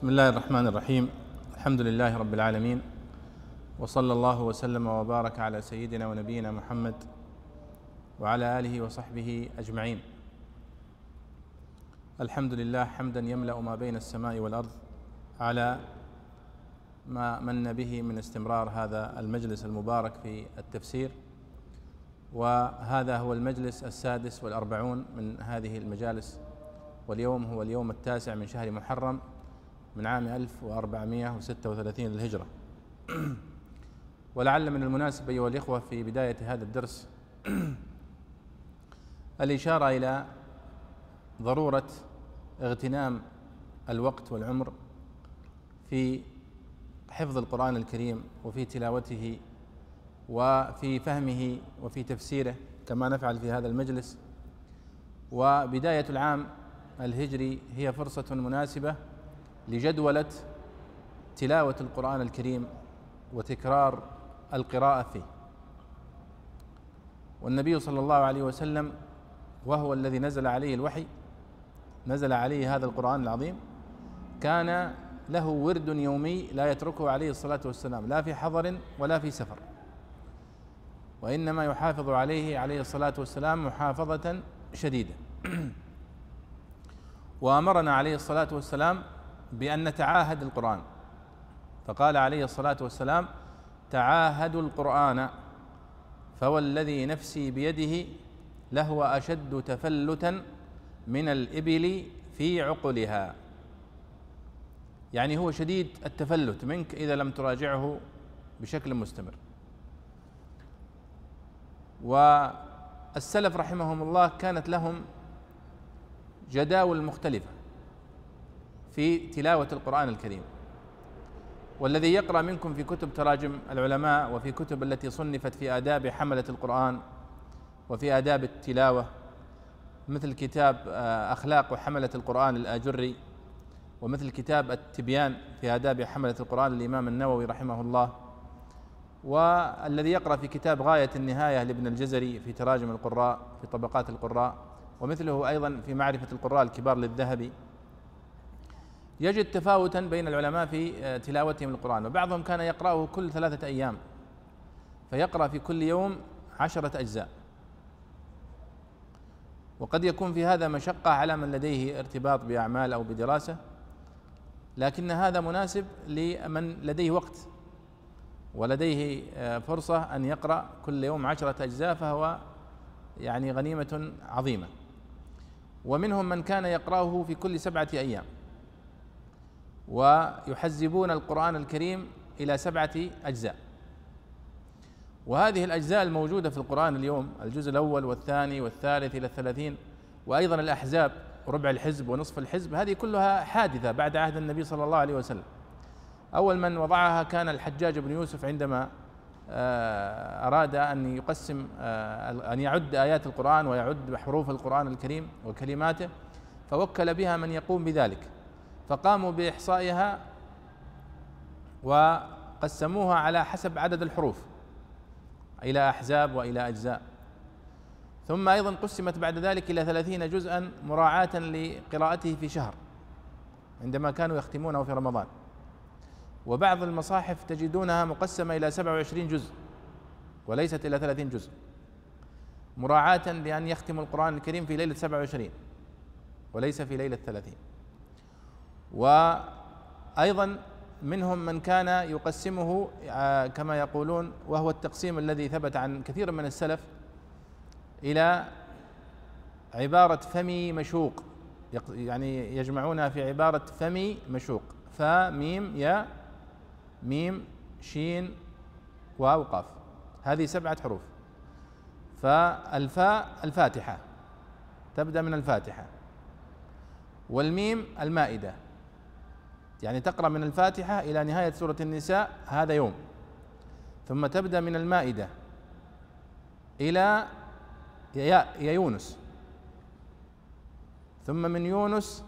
بسم الله الرحمن الرحيم. الحمد لله رب العالمين. وصلى الله وسلم وبارك على سيدنا ونبينا محمد وعلى آله وصحبه أجمعين. الحمد لله حمدا يملأ ما بين السماء والأرض على ما من به من استمرار هذا المجلس المبارك في التفسير. وهذا هو المجلس السادس والأربعون من هذه المجالس. واليوم هو اليوم التاسع من شهر محرم. من عام 1436 للهجرة. ولعل من المناسب أيها الإخوة في بداية هذا الدرس الإشارة إلى ضرورة اغتنام الوقت والعمر في حفظ القرآن الكريم وفي تلاوته وفي فهمه وفي تفسيره كما نفعل في هذا المجلس. وبداية العام الهجري هي فرصة مناسبة لجدولة تلاوة القرآن الكريم وتكرار القراءة فيه. والنبي صلى الله عليه وسلم وهو الذي نزل عليه الوحي نزل عليه هذا القرآن العظيم كان له ورد يومي لا يتركه عليه الصلاة والسلام لا في حضر ولا في سفر. وإنما يحافظ عليه عليه الصلاة والسلام محافظة شديدة. وأمرنا عليه الصلاة والسلام بأن نتعاهد القرآن. فقال عليه الصلاة والسلام تعاهدوا القرآن فوالذي نفسي بيده لهو أشد تفلتا من الإبل في عقلها. يعني هو شديد التفلت منك إذا لم تراجعه بشكل مستمر. والسلف رحمهم الله كانت لهم جداول مختلفة. في تلاوة القرآن الكريم. والذي يقرأ منكم في كتب تراجم العلماء وفي كتب التي صنفت في آداب حملة القرآن وفي آداب التلاوة مثل كتاب آه، أخلاق حملة القرآن الآجري ومثل كتاب التبيان في آداب حملة القرآن للإمام النووي رحمه الله والذي يقرأ في كتاب غاية النهاية لابن الجزري في تراجم القراء في طبقات القراء ومثله أيضا في معرفة القراء الكبار للذهبي. يجد تفاوتا بين العلماء في آه، تلاوتهم القرآن. وبعضهم كان يقرأه كل ثلاثة أيام. فيقرأ في كل يوم عشرة أجزاء. وقد يكون في هذا مشقة على من لديه ارتباط بأعمال أو بدراسة. لكن هذا مناسب لمن لديه وقت. ولديه آه، فرصة أن يقرأ كل يوم عشرة أجزاء فهو يعني غنيمة عظيمة. ومنهم من كان يقرأه في كل سبعة أيام. ويحزبون القرآن الكريم إلى سبعة أجزاء. وهذه الأجزاء الموجودة في القرآن اليوم الجزء الأول والثاني والثالث إلى الثلاثين وأيضا الأحزاب ربع الحزب ونصف الحزب هذه كلها حادثة بعد عهد النبي صلى الله عليه وسلم. أول من وضعها كان الحجاج بن يوسف عندما آه، أراد أن يقسم آه، أن يعد آيات القرآن ويعد حروف القرآن الكريم وكلماته فوكل بها من يقوم بذلك. فقاموا بإحصائها وقسموها على حسب عدد الحروف إلى أحزاب وإلى أجزاء. ثم أيضا قسمت بعد ذلك إلى ثلاثين جزءا مراعاة لقراءته في شهر عندما كانوا يختمونه في رمضان. وبعض المصاحف تجدونها مقسمة إلى 27 جزء وليست إلى 30 جزء. مراعاة لأن يختم القرآن الكريم في ليلة 27 وليس في ليلة 30 وأيضا منهم من كان يقسمه آه، كما يقولون وهو التقسيم الذي ثبت عن كثير من السلف إلى عبارة فمي مشوق. يعني يجمعونها في عبارة فمي مشوق. فا ميم يا ميم شين واو قاف. هذه سبعة حروف. فالفاء الفاتحة. تبدأ من الفاتحة. والميم المائدة. يعني تقرأ من الفاتحة إلى نهاية سورة النساء هذا يوم. ثم تبدأ من المائدة إلى يا, يونس. ثم من يونس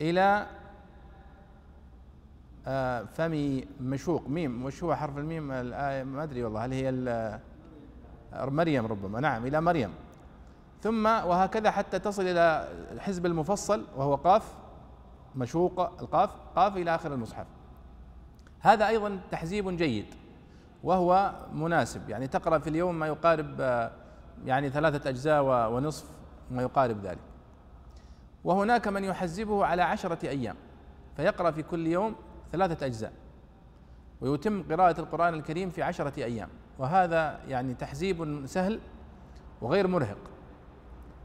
إلى آه، فمي مشوق ميم وش هو حرف الميم الآية ما أدري والله هل هي مريم ربما. نعم إلى مريم. ثم وهكذا حتى تصل إلى الحزب المفصل وهو قاف. مشوق القاف قاف إلى آخر المصحف. هذا أيضا تحزيب جيد وهو مناسب. يعني تقرأ في اليوم ما يقارب آه، يعني ثلاثة أجزاء ونصف ما يقارب ذلك. وهناك من يحزبه على عشرة أيام فيقرأ في كل يوم ثلاثة أجزاء ويتم قراءة القرآن الكريم في عشرة أيام. وهذا يعني تحزيب سهل وغير مرهق.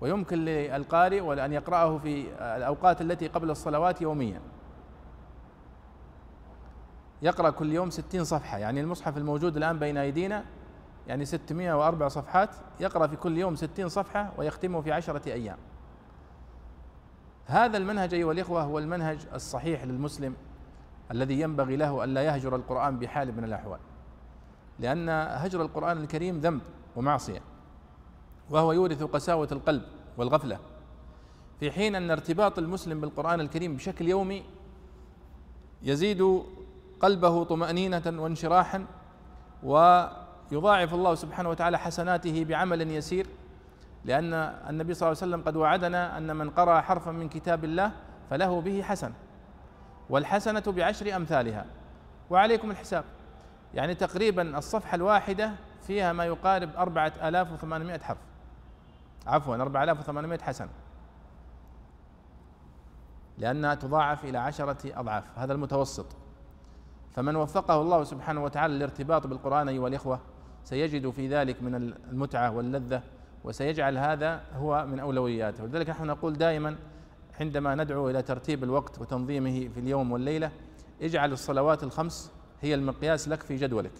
ويمكن للقارئ أن يقرأه في الأوقات التي قبل الصلوات يوميا. يقرأ كل يوم ستين صفحة يعني المصحف الموجود الآن بين أيدينا يعني ستمائة وأربع صفحات يقرأ في كل يوم ستين صفحة ويختمه في عشرة أيام. هذا المنهج أيها الإخوة هو المنهج الصحيح للمسلم الذي ينبغي له ألا يهجر القرآن بحال من الأحوال لأن هجر القرآن الكريم ذنب ومعصية. وهو يورث قساوة القلب والغفلة. في حين أن ارتباط المسلم بالقرآن الكريم بشكل يومي يزيد قلبه طمأنينة وانشراحا ويضاعف الله سبحانه وتعالى حسناته بعمل يسير لأن النبي صلى الله عليه وسلم قد وعدنا أن من قرأ حرفا من كتاب الله فله به حسنة والحسنة بعشر أمثالها. وعليكم الحساب. يعني تقريبا الصفحة الواحدة فيها ما يقارب أربعة آلاف وثمانمائة حرف. عفوا أربعة آلاف وثمانمائة حسنة لأنها تضاعف إلى عشرة أضعاف هذا المتوسط. فمن وفقه الله سبحانه وتعالى للارتباط بالقرآن أيها الإخوة سيجد في ذلك من المتعة واللذة وسيجعل هذا هو من أولوياته. ولذلك نحن نقول دائما عندما ندعو إلى ترتيب الوقت وتنظيمه في اليوم والليلة اجعل الصلوات الخمس هي المقياس لك في جدولك.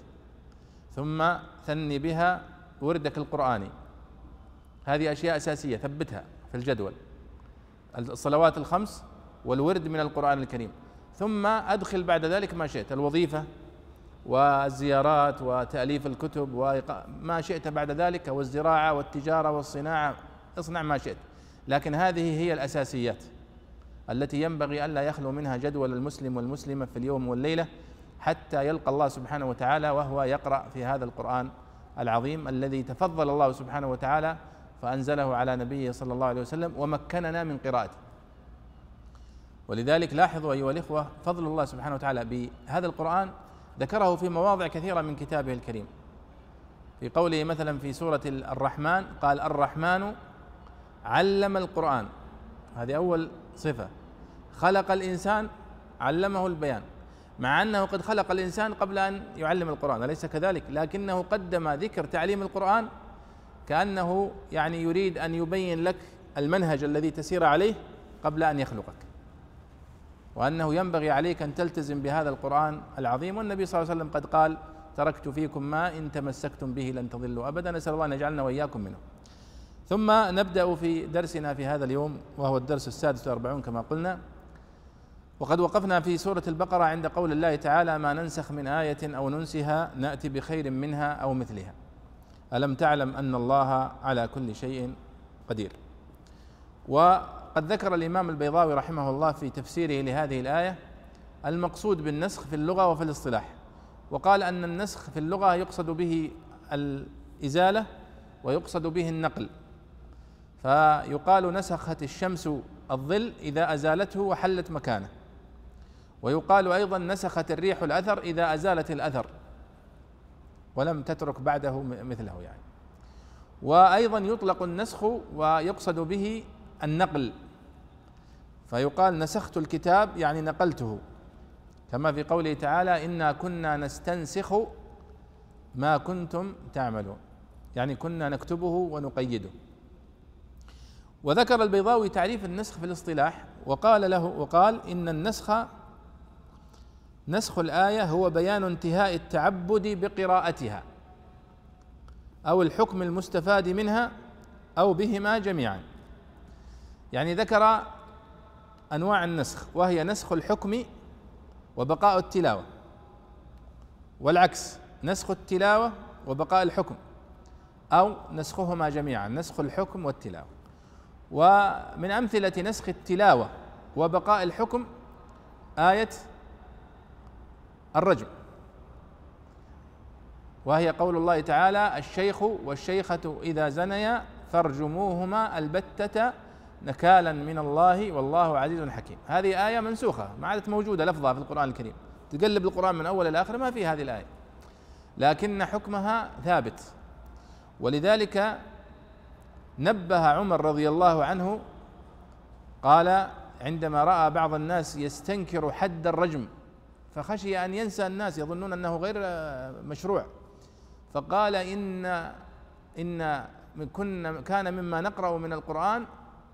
ثم ثني بها وردك القرآني. هذه أشياء أساسية ثبتها في الجدول. الصلوات الخمس والورد من القرآن الكريم. ثم أدخل بعد ذلك ما شئت الوظيفة والزيارات وتأليف الكتب وما شئت بعد ذلك والزراعة والتجارة والصناعة اصنع ما شئت. لكن هذه هي الأساسيات التي ينبغي ألا يخلو منها جدول المسلم والمسلمة في اليوم والليلة حتى يلقى الله سبحانه وتعالى وهو يقرأ في هذا القرآن العظيم الذي تفضل الله سبحانه وتعالى فأنزله على نبيه صلى الله عليه وسلم ومكننا من قراءته. ولذلك لاحظوا أيها الإخوة فضل الله سبحانه وتعالى بهذا القرآن ذكره في مواضع كثيرة من كتابه الكريم. في قوله مثلا في سورة الرحمن قال الرحمن علم القرآن. هذه أول صفة. خلق الإنسان علمه البيان. مع أنه قد خلق الإنسان قبل أن يعلم القرآن أليس كذلك؟ لكنه قدم ذكر تعليم القرآن كأنه يعني يريد أن يبين لك المنهج الذي تسير عليه قبل أن يخلقك. وأنه ينبغي عليك أن تلتزم بهذا القرآن العظيم. والنبي صلى الله عليه وسلم قد قال تركت فيكم ما إن تمسكتم به لن تضلوا أبدا. نسأل الله أن يجعلنا وإياكم منه. ثم نبدأ في درسنا في هذا اليوم وهو الدرس السادس والأربعون كما قلنا. وقد وقفنا في سورة البقرة عند قول الله تعالى ما ننسخ من آية أو ننسها نأتي بخير منها أو مثلها. ألم تعلم أن الله على كل شيء قدير؟ وقد ذكر الإمام البيضاوي رحمه الله في تفسيره لهذه الآية المقصود بالنسخ في اللغة وفي الاصطلاح. وقال أن النسخ في اللغة يقصد به الإزالة ويقصد به النقل. فيقال نسخت الشمس الظل إذا أزالته وحلت مكانه. ويقال أيضا نسخت الريح الأثر إذا أزالت الأثر. ولم تترك بعده مثله يعني. وأيضا يطلق النسخ ويقصد به النقل. فيقال نسخت الكتاب يعني نقلته. كما في قوله تعالى إنا كنا نستنسخ ما كنتم تعملون. يعني كنا نكتبه ونقيده. وذكر البيضاوي تعريف النسخ في الاصطلاح وقال له وقال إن النسخ نسخ الآية هو بيان انتهاء التعبد بقراءتها أو الحكم المستفاد منها أو بهما جميعا. يعني ذكر أنواع النسخ وهي نسخ الحكم وبقاء التلاوة والعكس نسخ التلاوة وبقاء الحكم أو نسخهما جميعا نسخ الحكم والتلاوة. ومن أمثلة نسخ التلاوة وبقاء الحكم آية الرجم. وهي قول الله تعالى الشيخ والشيخة إذا زنيا فارجموهما البتة نكالا من الله والله عزيز حكيم. هذه آية منسوخة ما عادت موجودة لفظها في القرآن الكريم. تقلب القرآن من أول إلى آخر ما في هذه الآية. لكن حكمها ثابت. ولذلك نبه عمر رضي الله عنه قال عندما رأى بعض الناس يستنكر حد الرجم فخشي أن ينسى الناس يظنون أنه غير مشروع. فقال ان إن كنا كان مما نقرأ من القرآن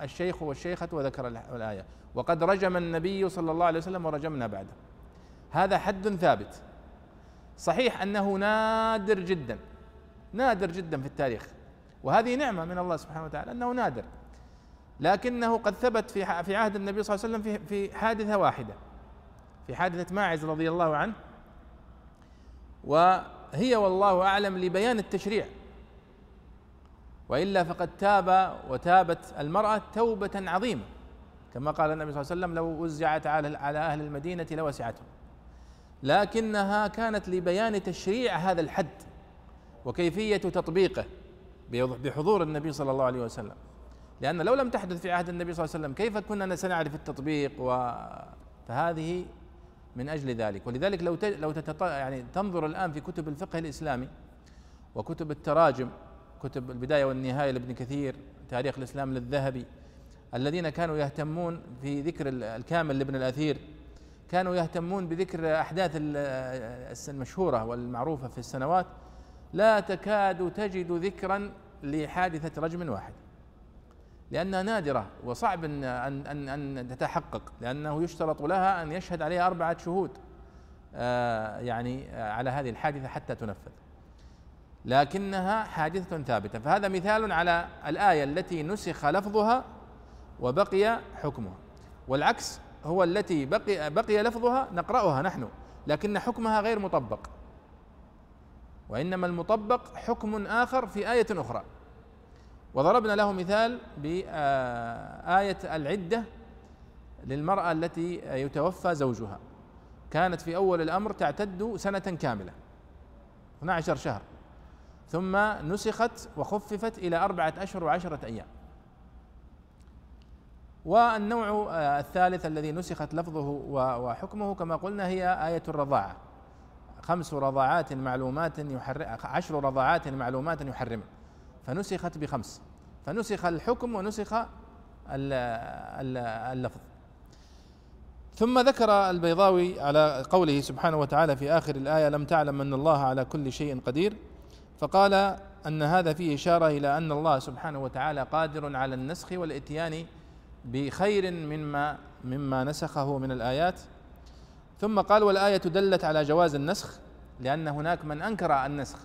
الشيخ والشيخة وذكر الآية. وقد رجم النبي صلى الله عليه وسلم ورجمنا بعده. هذا حد ثابت. صحيح أنه نادر جدا. نادر جدا في التاريخ. وهذه نعمة من الله سبحانه وتعالى أنه نادر. لكنه قد ثبت في في عهد النبي صلى الله عليه وسلم في في حادثة واحدة. في حادثة ماعز رضي الله عنه. وهي والله أعلم لبيان التشريع. وإلا فقد تاب وتابت المرأة توبة عظيمة. كما قال النبي صلى الله عليه وسلم لو وزعت على على أهل المدينة لوسعتهم. لكنها كانت لبيان تشريع هذا الحد وكيفية تطبيقه بحضور النبي صلى الله عليه وسلم. لأن لو لم تحدث في عهد النبي صلى الله عليه وسلم كيف كنا سنعرف التطبيق؟ و فهذه من أجل ذلك ولذلك لو لو. يعني تنظر الآن في كتب الفقه الإسلامي وكتب التراجم كتب البداية والنهاية لابن كثير تاريخ الإسلام للذهبي الذين كانوا يهتمون في ذكر الكامل لابن الأثير كانوا يهتمون بذكر أحداث المشهورة والمعروفة في السنوات لا تكاد تجد ذكرا لحادثة رجم واحد لأنها نادرة وصعب أن أن أن تتحقق لأنه يشترط لها أن يشهد عليها أربعة شهود آه، يعني آه، على هذه الحادثة حتى تنفذ. لكنها حادثة ثابتة. فهذا مثال على الآية التي نسخ لفظها وبقي حكمها. والعكس هو التي بقي بقي لفظها نقرأها نحن لكن حكمها غير مطبق. وإنما المطبق حكم آخر في آية أخرى. وضربنا له مثال بآية العدة للمرأة التي يتوفى زوجها. كانت في أول الأمر تعتد سنة كاملة 12 شهر ثم نسخت وخففت إلى أربعة أشهر وعشرة أيام. والنوع الثالث الذي نسخت لفظه وحكمه كما قلنا هي آية الرضاعة. خمس رضاعات معلومات يحرم عشر رضاعات معلومات يحرم فنسخت بخمس. فنسخ الحكم ونسخ اللفظ. ثم ذكر البيضاوي على قوله سبحانه وتعالى في آخر الآية لم تعلم أن الله على كل شيء قدير فقال أن هذا فيه إشارة إلى أن الله سبحانه وتعالى قادر على النسخ والإتيان بخير مما مما نسخه من الآيات. ثم قال والآية دلت على جواز النسخ لأن هناك من أنكر النسخ.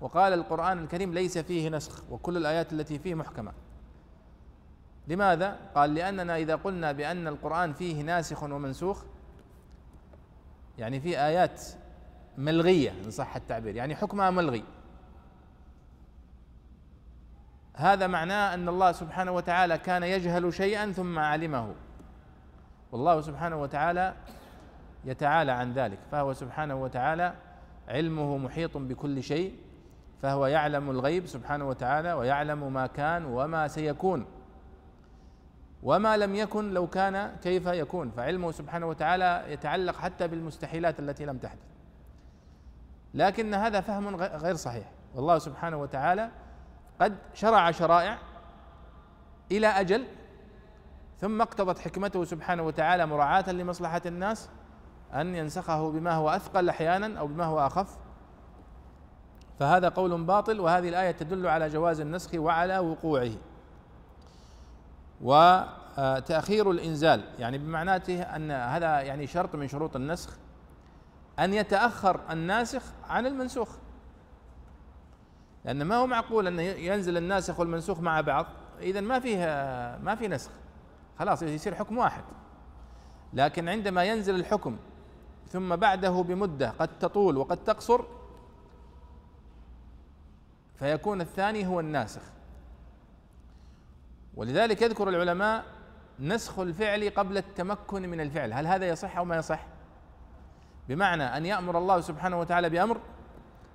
وقال القرآن الكريم ليس فيه نسخ وكل الآيات التي فيه محكمة. لماذا؟ قال لأننا إذا قلنا بأن القرآن فيه ناسخ ومنسوخ يعني في آيات ملغية إن صح التعبير يعني حكمها ملغي. هذا معناه أن الله سبحانه وتعالى كان يجهل شيئا ثم علمه. والله سبحانه وتعالى يتعالى عن ذلك فهو سبحانه وتعالى علمه محيط بكل شيء فهو يعلم الغيب سبحانه وتعالى ويعلم ما كان وما سيكون. وما لم يكن لو كان كيف يكون. فعلمه سبحانه وتعالى يتعلق حتى بالمستحيلات التي لم تحدث. لكن هذا فهم غير صحيح. والله سبحانه وتعالى قد شرع شرائع إلى أجل ثم اقتضت حكمته سبحانه وتعالى مراعاة لمصلحة الناس أن ينسخه بما هو أثقل أحيانا أو بما هو أخف. فهذا قول باطل وهذه الآية تدل على جواز النسخ وعلى وقوعه. وتأخير الإنزال يعني بمعناته أن هذا يعني شرط من شروط النسخ أن يتأخر الناسخ عن المنسوخ. لأن ما هو معقول أن ينزل الناسخ والمنسوخ مع بعض؟ إذا ما فيه ما في نسخ. خلاص يصير حكم واحد. لكن عندما ينزل الحكم ثم بعده بمدة قد تطول وقد تقصر فيكون الثاني هو الناسخ. ولذلك يذكر العلماء نسخ الفعل قبل التمكن من الفعل. هل هذا يصح أو ما يصح؟ بمعنى أن يأمر الله سبحانه وتعالى بأمر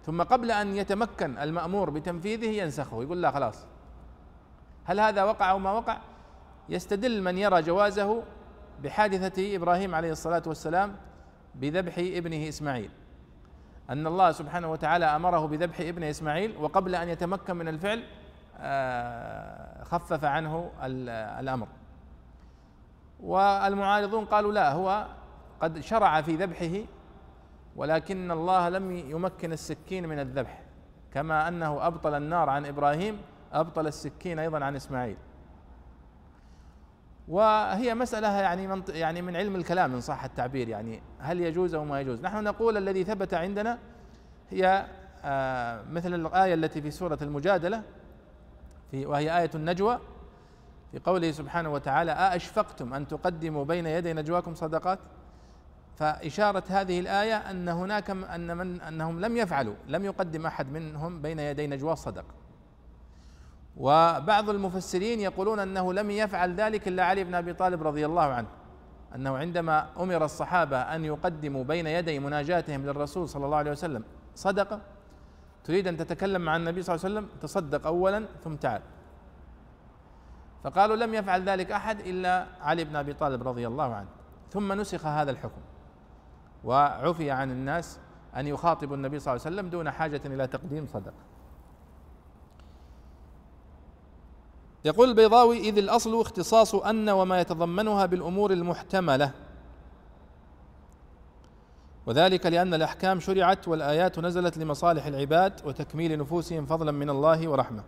ثم قبل أن يتمكن المأمور بتنفيذه ينسخه يقول لا خلاص. هل هذا وقع أو ما وقع؟ يستدل من يرى جوازه بحادثة إبراهيم عليه الصلاة والسلام بذبح ابنه إسماعيل. أن الله سبحانه وتعالى أمره بذبح ابن إسماعيل وقبل أن يتمكن من الفعل آه، خفف عنه الأمر. والمعارضون قالوا لا هو قد شرع في ذبحه ولكن الله لم يمكن السكين من الذبح. كما أنه أبطل النار عن إبراهيم أبطل السكين أيضا عن إسماعيل. وهي مسألة يعني من يعني من علم الكلام إن صح التعبير يعني هل يجوز أو ما يجوز؟ نحن نقول الذي ثبت عندنا هي آه، مثل الآية التي في سورة المجادلة في وهي آية النجوى في قوله سبحانه وتعالى أأشفقتم أن تقدموا بين يدي نجواكم صدقات فإشارة هذه الآية أن هناك أن من أنهم لم يفعلوا لم يقدم أحد منهم بين يدي نجوى صدق وبعض المفسرين يقولون أنه لم يفعل ذلك إلا علي بن أبي طالب رضي الله عنه أنه عندما أمر الصحابة أن يقدموا بين يدي مناجاتهم للرسول صلى الله عليه وسلم صدقة تريد أن تتكلم مع النبي صلى الله عليه وسلم؟ تصدق أولا ثم تعال. فقالوا لم يفعل ذلك أحد إلا علي بن أبي طالب رضي الله عنه. ثم نسخ هذا الحكم وعفي عن الناس أن يخاطبوا النبي صلى الله عليه وسلم دون حاجة إلى تقديم صدقة يقول البيضاوي إذ الأصل اختصاص أن وما يتضمنها بالأمور المحتملة. وذلك لأن الأحكام شرعت والآيات نزلت لمصالح العباد وتكميل نفوسهم فضلا من الله ورحمة.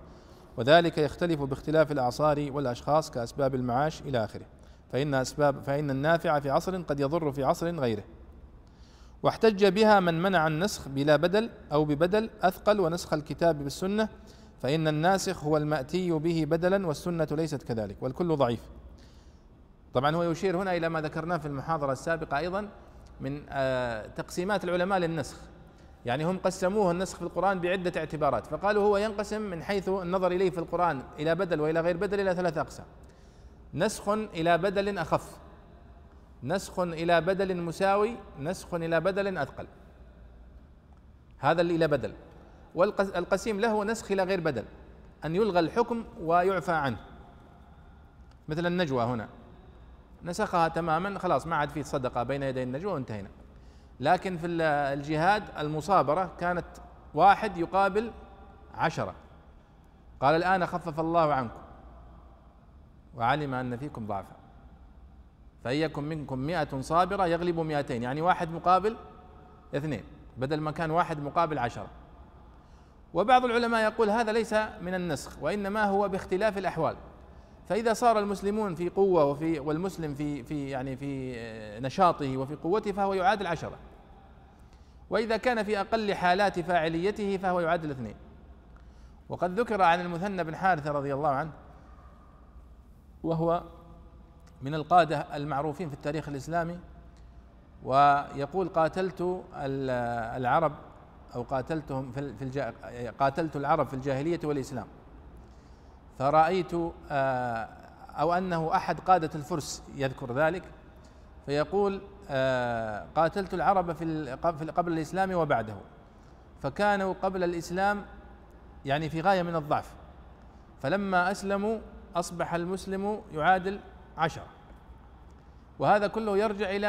وذلك يختلف باختلاف الأعصار والأشخاص كأسباب المعاش إلى آخره. فإن أسباب فإن النافع في عصر قد يضر في عصر غيره. واحتج بها من منع النسخ بلا بدل أو ببدل أثقل ونسخ الكتاب بالسنة فإن الناسخ هو المأتي به بدلا والسنة ليست كذلك والكل ضعيف. طبعا هو يشير هنا إلى ما ذكرناه في المحاضرة السابقة أيضا من آه، تقسيمات العلماء للنسخ. يعني هم قسموه النسخ في القرآن بعدة اعتبارات فقالوا هو ينقسم من حيث النظر إليه في القرآن إلى بدل وإلى غير بدل إلى ثلاثة أقسام. نسخ إلى بدل أخف. نسخ إلى بدل مساوي. نسخ إلى بدل أثقل. هذا اللي إلى بدل. والقسيم له نسخ إلى غير بدل أن يلغى الحكم ويعفى عنه. مثل النجوى هنا. نسخها تماما خلاص ما عاد في صدقة بين يدي النجوى وانتهينا. لكن في الجهاد المصابرة كانت واحد يقابل عشرة. قال الآن خفف الله عنكم وعلم أن فيكم ضعفا. فإن يكن منكم مئة صابرة يغلب مئتين يعني واحد مقابل اثنين بدل ما كان واحد مقابل عشرة. وبعض العلماء يقول هذا ليس من النسخ وإنما هو باختلاف الأحوال. فإذا صار المسلمون في قوة وفي والمسلم في في يعني في نشاطه وفي قوته فهو يعادل عشرة. وإذا كان في أقل حالات فاعليته فهو يعادل اثنين. وقد ذكر عن المثنى بن حارثة رضي الله عنه وهو من القادة المعروفين في التاريخ الإسلامي ويقول قاتلت العرب أو قاتلتهم في قاتلت العرب في الجاهلية والإسلام. فرأيت آه، أو أنه أحد قادة الفرس يذكر ذلك فيقول آه، قاتلت العرب في قبل الإسلام وبعده. فكانوا قبل الإسلام يعني في غاية من الضعف. فلما أسلموا أصبح المسلم يعادل عشرة. وهذا كله يرجع إلى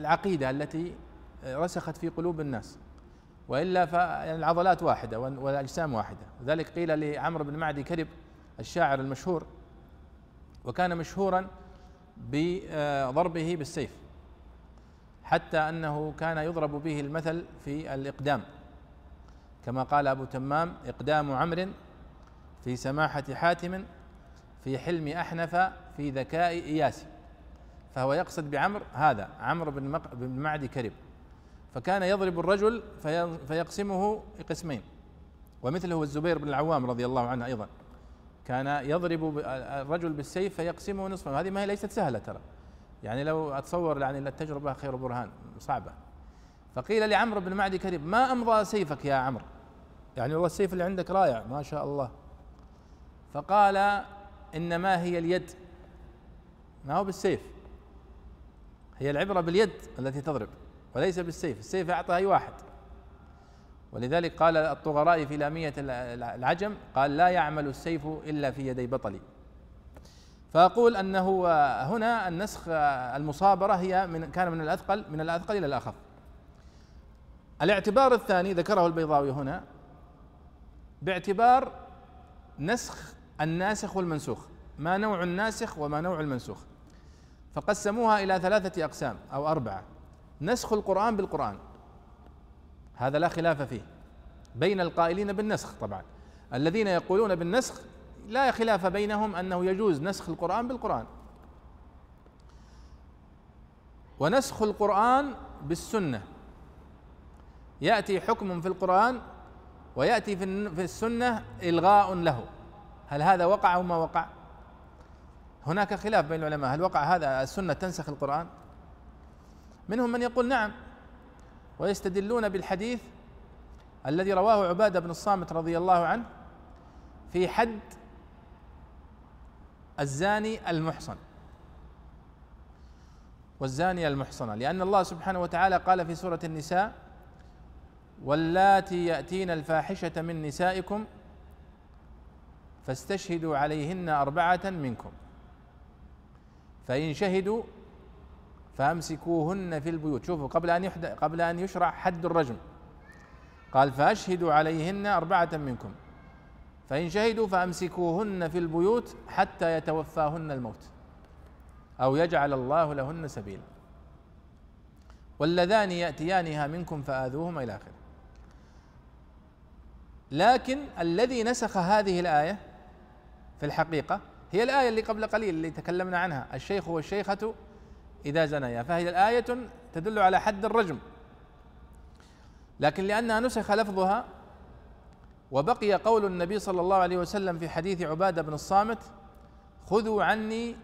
العقيدة التي رسخت في قلوب الناس. وإلا فالعضلات واحدة والأجسام واحدة. لذلك قيل لعمرو بن معدي كرب الشاعر المشهور وكان مشهورا بضربه بالسيف حتى أنه كان يضرب به المثل في الإقدام. كما قال أبو تمام إقدام عمرو في سماحة حاتم في حلم أحنف في ذكاء اياس فهو يقصد بعمر هذا عمرو بن معدي كرب. فكان يضرب الرجل فيقسمه قسمين. ومثله الزبير بن العوام رضي الله عنه أيضا. كان يضرب الرجل بالسيف فيقسمه نصفا. هذه ما هي ليست سهلة ترى. يعني لو أتصور يعني التجربة خير برهان صعبة. فقيل لعمرو بن معدي كريب ما أمضى سيفك يا عمرو؟ يعني والله السيف اللي عندك رائع ما شاء الله. فقال إنما هي اليد. ما هو بالسيف هي العبرة باليد التي تضرب. وليس بالسيف السيف أعطى أي واحد. ولذلك قال الطغراء في لامية العجم قال لا يعمل السيف إلا في يدي بطلي. فأقول أنه هنا النسخ المصابرة هي من كان من الأثقل من الأثقل إلى الأخف. الاعتبار الثاني ذكره البيضاوي هنا باعتبار نسخ الناسخ والمنسوخ ما نوع الناسخ وما نوع المنسوخ. فقسموها إلى ثلاثة أقسام أو أربعة. نسخ القرآن بالقرآن. هذا لا خلاف فيه. بين القائلين بالنسخ طبعا. الذين يقولون بالنسخ لا خلاف بينهم أنه يجوز نسخ القرآن بالقرآن. ونسخ القرآن بالسنة. يأتي حكم في القرآن ويأتي في السنة إلغاء له. هل هذا وقع أو ما وقع؟ هناك خلاف بين العلماء. هل وقع هذا السنة تنسخ القرآن؟ منهم من يقول نعم ويستدلون بالحديث الذي رواه عبادة بن الصامت رضي الله عنه في حد الزاني المحصن. والزانية المحصنة لأن الله سبحانه وتعالى قال في سورة النساء واللاتي يأتين الفاحشة من نسائكم فاستشهدوا عليهن أربعة منكم فإن شهدوا فأمسكوهن في البيوت. شوفوا قبل أن قبل أن يشرع حد الرجم قال فأشهدوا عليهن أربعة منكم. فإن شهدوا فأمسكوهن في البيوت حتى يتوفاهن الموت. أو يجعل الله لهن سبيلا واللذان يأتيانها منكم فآذوهما إلى آخره. لكن الذي نسخ هذه الآية في الحقيقة هي الآية اللي قبل قليل اللي تكلمنا عنها. الشيخ والشيخة إذا زنيا. فهي الآية تدل على حد الرجم. لكن لأنها نسخ لفظها وبقي قول النبي صلى الله عليه وسلم في حديث عبادة بن الصامت خذوا عني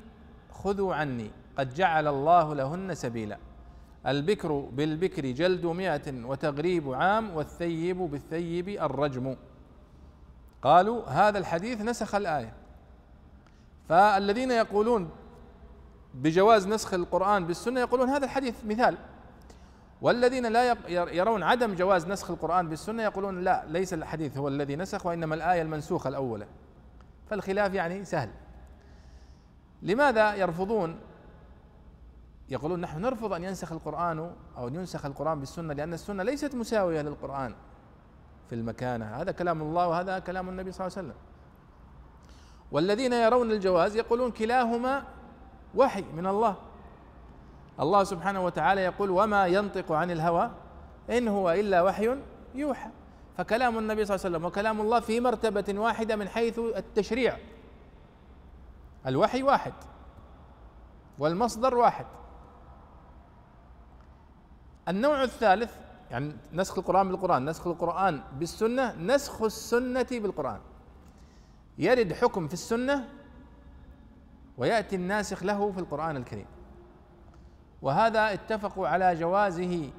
خذوا عني قد جعل الله لهن سبيلا. البكر بالبكر جلد مئة وتغريب عام والثيب بالثيب الرجم. قالوا هذا الحديث نسخ الآية. فالذين يقولون بجواز نسخ القرآن بالسنة يقولون هذا الحديث مثال. والذين لا يرون عدم جواز نسخ القرآن بالسنة يقولون لا ليس الحديث هو الذي نسخ وإنما الآية المنسوخة الأولى. فالخلاف يعني سهل. لماذا يرفضون؟ يقولون نحن نرفض أن ينسخ القرآن أو أن ينسخ القرآن بالسنة لأن السنة ليست مساوية للقرآن في المكانة. هذا كلام الله وهذا كلام النبي صلى الله عليه وسلم. والذين يرون الجواز يقولون كلاهما وحي من الله. الله سبحانه وتعالى يقول وما ينطق عن الهوى إن هو إلا وحي يوحى. فكلام النبي صلى الله عليه وسلم وكلام الله في مرتبة واحدة من حيث التشريع. الوحي واحد والمصدر واحد. النوع الثالث يعني نسخ القرآن بالقرآن نسخ القرآن بالسنة نسخ السنة بالقرآن. يرد حكم في السنة ويأتي الناسخ له في القرآن الكريم. وهذا اتفقوا على جوازه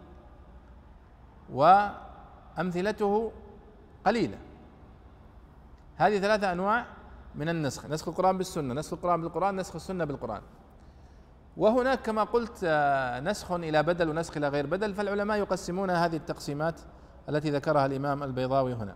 وأمثلته قليلة. هذه ثلاثة أنواع من النسخ نسخ القرآن بالسنة نسخ القرآن بالقرآن نسخ السنة بالقرآن. وهناك كما قلت آه، نسخ إلى بدل ونسخ إلى غير بدل فالعلماء يقسمون هذه التقسيمات التي ذكرها الإمام البيضاوي هنا.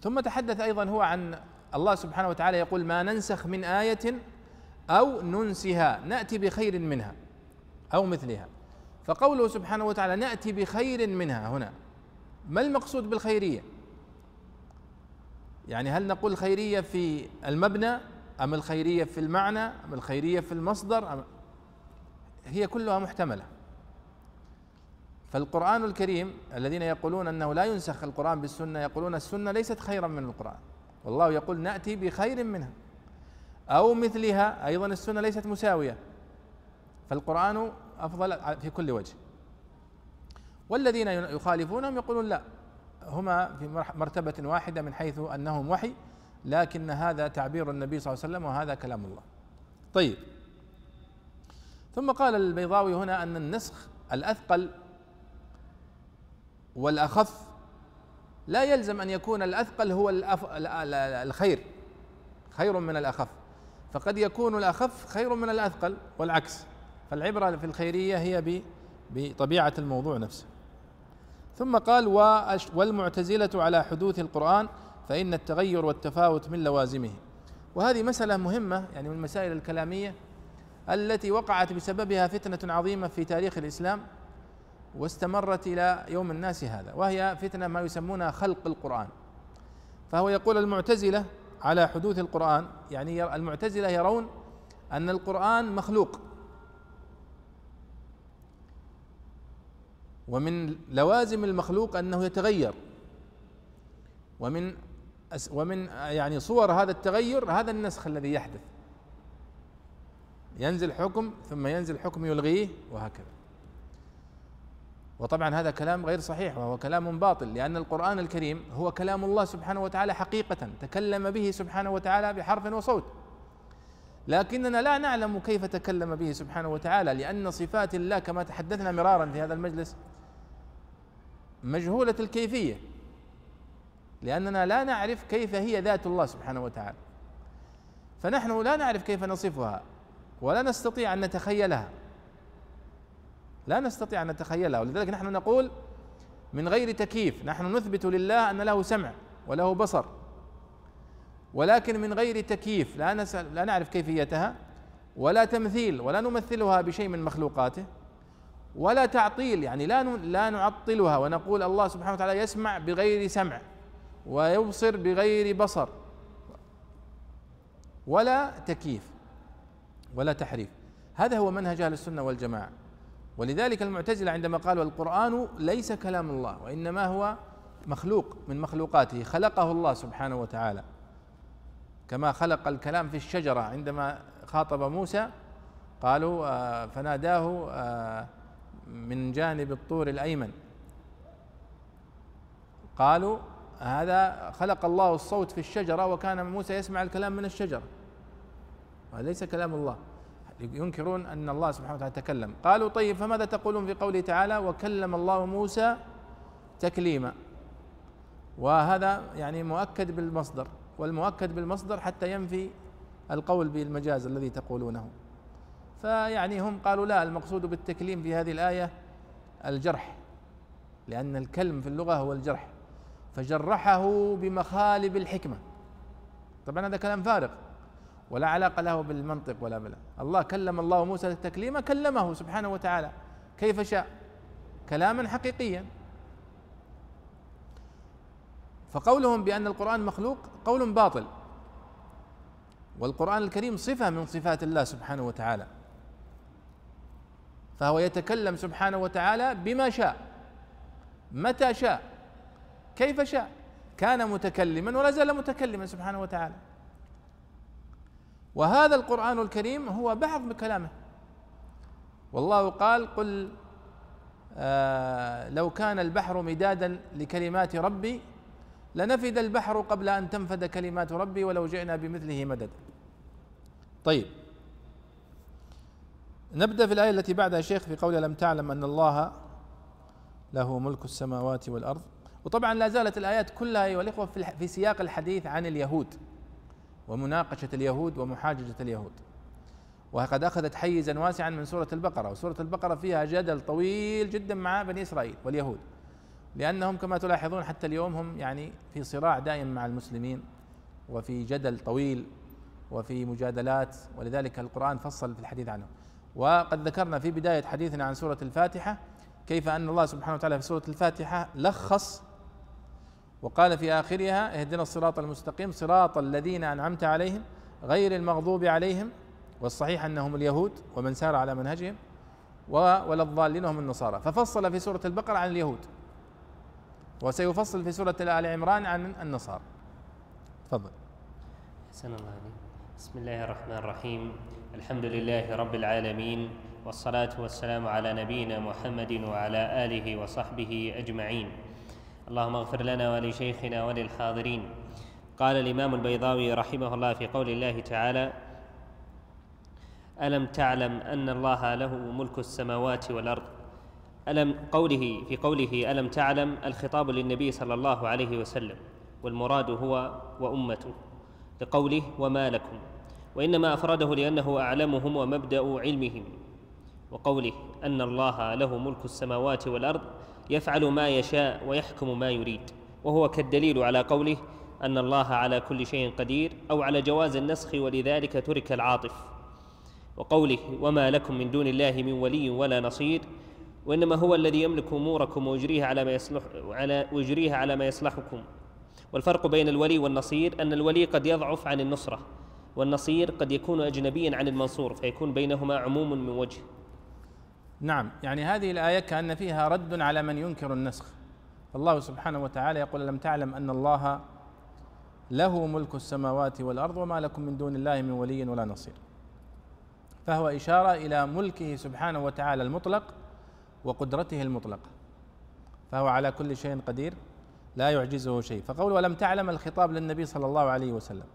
ثم تحدث أيضا هو عن الله سبحانه وتعالى يقول ما ننسخ من آية أو ننسها نأتي بخير منها أو مثلها. فقوله سبحانه وتعالى نأتي بخير منها هنا ما المقصود بالخيرية؟ يعني هل نقول خيرية في المبنى أم الخيرية في المعنى أم الخيرية في المصدر أم؟ هي كلها محتملة. فالقرآن الكريم الذين يقولون أنه لا ينسخ القرآن بالسنة يقولون السنة ليست خيرا من القرآن. والله يقول نأتي بخير منها. أو مثلها أيضا السنة ليست مساوية. فالقرآن أفضل في كل وجه. والذين يخالفونهم يقولون لا. هما في مرتبة واحدة من حيث أنهم وحي لكن هذا تعبير النبي صلى الله عليه وسلم وهذا كلام الله. طيب. ثم قال البيضاوي هنا أن النسخ الأثقل والأخف لا يلزم أن يكون الأثقل هو الأف... الخير خير من الأخف. فقد يكون الأخف خير من الأثقل والعكس. فالعبرة في الخيرية هي بطبيعة الموضوع نفسه. ثم قال والمعتزلة على حدوث القرآن فإن التغير والتفاوت من لوازمه. وهذه مسألة مهمة يعني من المسائل الكلامية التي وقعت بسببها فتنة عظيمة في تاريخ الإسلام. واستمرت إلى يوم الناس هذا وهي فتنة ما يسمونها خلق القرآن. فهو يقول المعتزلة على حدوث القرآن يعني المعتزلة يرون أن القرآن مخلوق. ومن لوازم المخلوق أنه يتغير. ومن ومن يعني صور هذا التغير هذا النسخ الذي يحدث. ينزل حكم ثم ينزل حكم يلغيه وهكذا. وطبعا هذا كلام غير صحيح وهو كلام باطل لأن القرآن الكريم هو كلام الله سبحانه وتعالى حقيقة تكلم به سبحانه وتعالى بحرف وصوت. لكننا لا نعلم كيف تكلم به سبحانه وتعالى لأن صفات الله كما تحدثنا مرارا في هذا المجلس مجهولة الكيفية. لأننا لا نعرف كيف هي ذات الله سبحانه وتعالى. فنحن لا نعرف كيف نصفها ولا نستطيع أن نتخيلها. لا نستطيع أن نتخيلها. ولذلك نحن نقول من غير تكييف نحن نثبت لله أن له سمع وله بصر. ولكن من غير تكييف لا لا نعرف كيفيتها ولا تمثيل ولا نمثلها بشيء من مخلوقاته ولا تعطيل يعني لا لا نعطلها ونقول الله سبحانه وتعالى يسمع بغير سمع ويبصر بغير بصر. ولا تكييف ولا تحريف. هذا هو منهج أهل السنة والجماعة. ولذلك المعتزلة عندما قالوا القرآن ليس كلام الله وإنما هو مخلوق من مخلوقاته خلقه الله سبحانه وتعالى. كما خلق الكلام في الشجرة عندما خاطب موسى قالوا آه، فناداه آه، من جانب الطور الأيمن. قالوا هذا خلق الله الصوت في الشجرة وكان موسى يسمع الكلام من الشجرة. هذا ليس كلام الله. ينكرون أن الله سبحانه وتعالى تكلم. قالوا طيب فماذا تقولون في قوله تعالى وكلم الله موسى تكليما؟ وهذا يعني مؤكد بالمصدر والمؤكد بالمصدر حتى ينفي القول بالمجاز الذي تقولونه. فيعني هم قالوا لا المقصود بالتكليم في هذه الآية الجرح لأن الكلم في اللغة هو الجرح. فجرحه بمخالب الحكمة. طبعا هذا كلام فارغ. ولا علاقة له بالمنطق ولا بلا الله كلم الله موسى تكليما كلمه سبحانه وتعالى. كيف شاء؟ كلاما حقيقيا. فقولهم بأن القرآن مخلوق قول باطل. والقرآن الكريم صفة من صفات الله سبحانه وتعالى. فهو يتكلم سبحانه وتعالى بما شاء. متى شاء؟ كيف شاء؟ كان متكلما ولا زال متكلما سبحانه وتعالى. وهذا القرآن الكريم هو بعض من كلامه والله قال قل آه لو كان البحر مدادا لكلمات ربي لنفد البحر قبل أن تنفد كلمات ربي ولو جئنا بمثله مددا. طيب. نبدأ في الآية التي بعدها شيخ في قول لم تعلم أن الله له ملك السماوات والأرض. وطبعا لا زالت الآيات كلها أيها الإخوة في سياق الحديث عن اليهود. ومناقشة اليهود ومحاججة اليهود. وقد أخذت حيزا واسعا من سورة البقرة وسورة البقرة فيها جدل طويل جدا مع بني إسرائيل واليهود لأنهم كما تلاحظون حتى اليوم هم يعني في صراع دائم مع المسلمين وفي جدل طويل وفي مجادلات ولذلك القرآن فصل في الحديث عنهم وقد ذكرنا في بداية حديثنا عن سورة الفاتحة كيف أن الله سبحانه وتعالى في سورة الفاتحة لخص وقال في آخرها اهدنا الصراط المستقيم صراط الذين أنعمت عليهم غير المغضوب عليهم والصحيح أنهم اليهود ومن سار على منهجهم ولا الضالين هم النصارى. ففصل في سورة البقرة عن اليهود وسيفصل في سورة آل عمران عن النصارى. تفضل. حسن الله عليك بسم الله الرحمن الرحيم. الحمد لله رب العالمين والصلاة والسلام على نبينا محمد وعلى آله وصحبه أجمعين. اللهم اغفر لنا ولشيخنا وللحاضرين. قال الإمام البيضاوي رحمه الله في قول الله تعالى ألم تعلم أن الله له ملك السماوات والأرض؟ ألم قوله في قوله ألم تعلم؟ الخطاب للنبي صلى الله عليه وسلم والمراد هو وأمته لقوله وما لكم. وإنما أفرده لأنه أعلمهم ومبدأ علمهم وقوله أن الله له ملك السماوات والأرض يفعل ما يشاء ويحكم ما يريد. وهو كالدليل على قوله أن الله على كل شيء قدير أو على جواز النسخ ولذلك ترك العاطف. وقوله وما لكم من دون الله من ولي ولا نصير وإنما هو الذي يملك أموركم ويجريها على ما يصلح على ويجريها على ما يصلحكم. والفرق بين الولي والنصير أن الولي قد يضعف عن النصرة والنصير قد يكون اجنبيا عن المنصور فيكون بينهما عموم من وجه. نعم يعني هذه الآية كأن فيها رد على من ينكر النسخ. الله سبحانه وتعالى يقول لم تعلم أن الله له ملك السماوات والأرض وما لكم من دون الله من ولي ولا نصير. فهو إشارة إلى ملكه سبحانه وتعالى المطلق وقدرته المطلقة. فهو على كل شيء قدير لا يعجزه شيء. فقول ولم تعلم الخطاب للنبي صلى الله عليه وسلم؟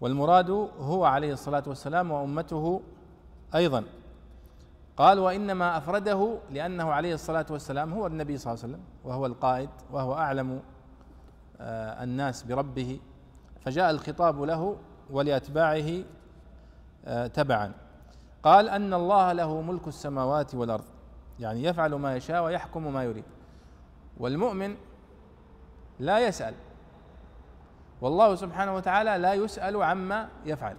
والمراد هو عليه الصلاة والسلام وأمته أيضا. قال وإنما أفرده لأنه عليه الصلاة والسلام هو النبي صلى الله عليه وسلم وهو القائد وهو أعلم آه، الناس بربه. فجاء الخطاب له ولأتباعه آه، تبعا. قال أن الله له ملك السماوات والأرض يعني يفعل ما يشاء ويحكم ما يريد. والمؤمن لا يسأل. والله سبحانه وتعالى لا يسأل عما يفعل.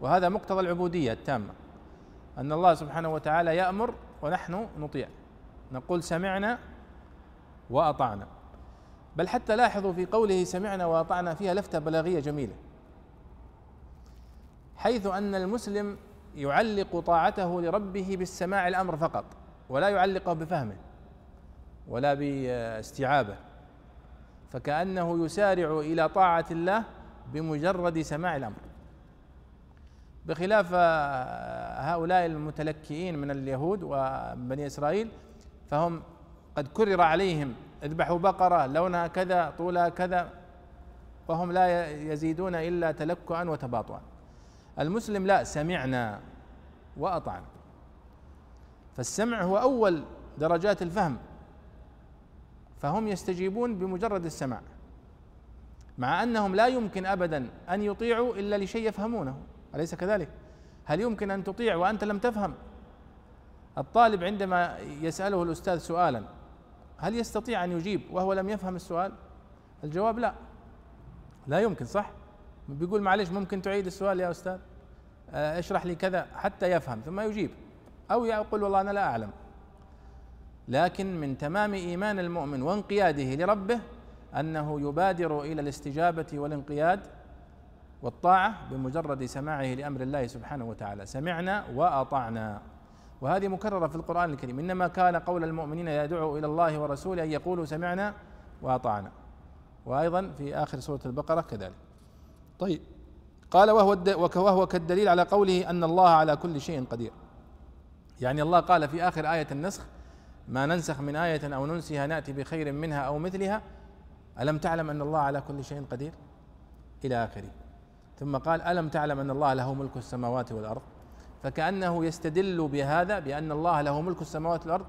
وهذا مقتضى العبودية التامة. أن الله سبحانه وتعالى يأمر ونحن نطيع. نقول سمعنا وأطعنا. بل حتى لاحظوا في قوله سمعنا وأطعنا فيها لفتة بلاغية جميلة. حيث أن المسلم يعلق طاعته لربه بالسماع الأمر فقط ولا يعلقه بفهمه ولا باستيعابه فكأنه يسارع إلى طاعة الله بمجرد سماع الأمر. بخلاف هؤلاء المتلكئين من اليهود وبني إسرائيل فهم قد كرر عليهم اذبحوا بقرة لونها كذا طولها كذا وهم لا يزيدون إلا تلكؤا وتباطؤا. المسلم لا سمعنا واطعنا فالسمع هو أول درجات الفهم. فهم يستجيبون بمجرد السماع مع أنهم لا يمكن ابدا أن يطيعوا إلا لشيء يفهمونه. أليس كذلك؟ هل يمكن أن تطيع وأنت لم تفهم؟ الطالب عندما يسأله الأستاذ سؤالا هل يستطيع أن يجيب وهو لم يفهم السؤال؟ الجواب لا. لا يمكن صح؟ بيقول معلش ممكن تعيد السؤال يا أستاذ؟ آه، اشرح لي كذا حتى يفهم ثم يجيب. أو يقول والله أنا لا أعلم. لكن من تمام إيمان المؤمن وانقياده لربه أنه يبادر إلى الاستجابة والانقياد والطاعة بمجرد سماعه لأمر الله سبحانه وتعالى. سمعنا وأطعنا. وهذه مكررة في القرآن الكريم. إنما كان قول المؤمنين يدعو إلى الله ورسوله أن يقولوا سمعنا وأطعنا. وأيضا في آخر سورة البقرة كذلك. طيب. قال وهو وهو كالدليل على قوله أن الله على كل شيء قدير. يعني الله قال في آخر آية النسخ ما ننسخ من آية أو ننسها نأتي بخير منها أو مثلها. ألم تعلم أن الله على كل شيء قدير؟ إلى آخره. ثم قال ألم تعلم أن الله له ملك السماوات والأرض؟ فكأنه يستدل بهذا بأن الله له ملك السماوات والأرض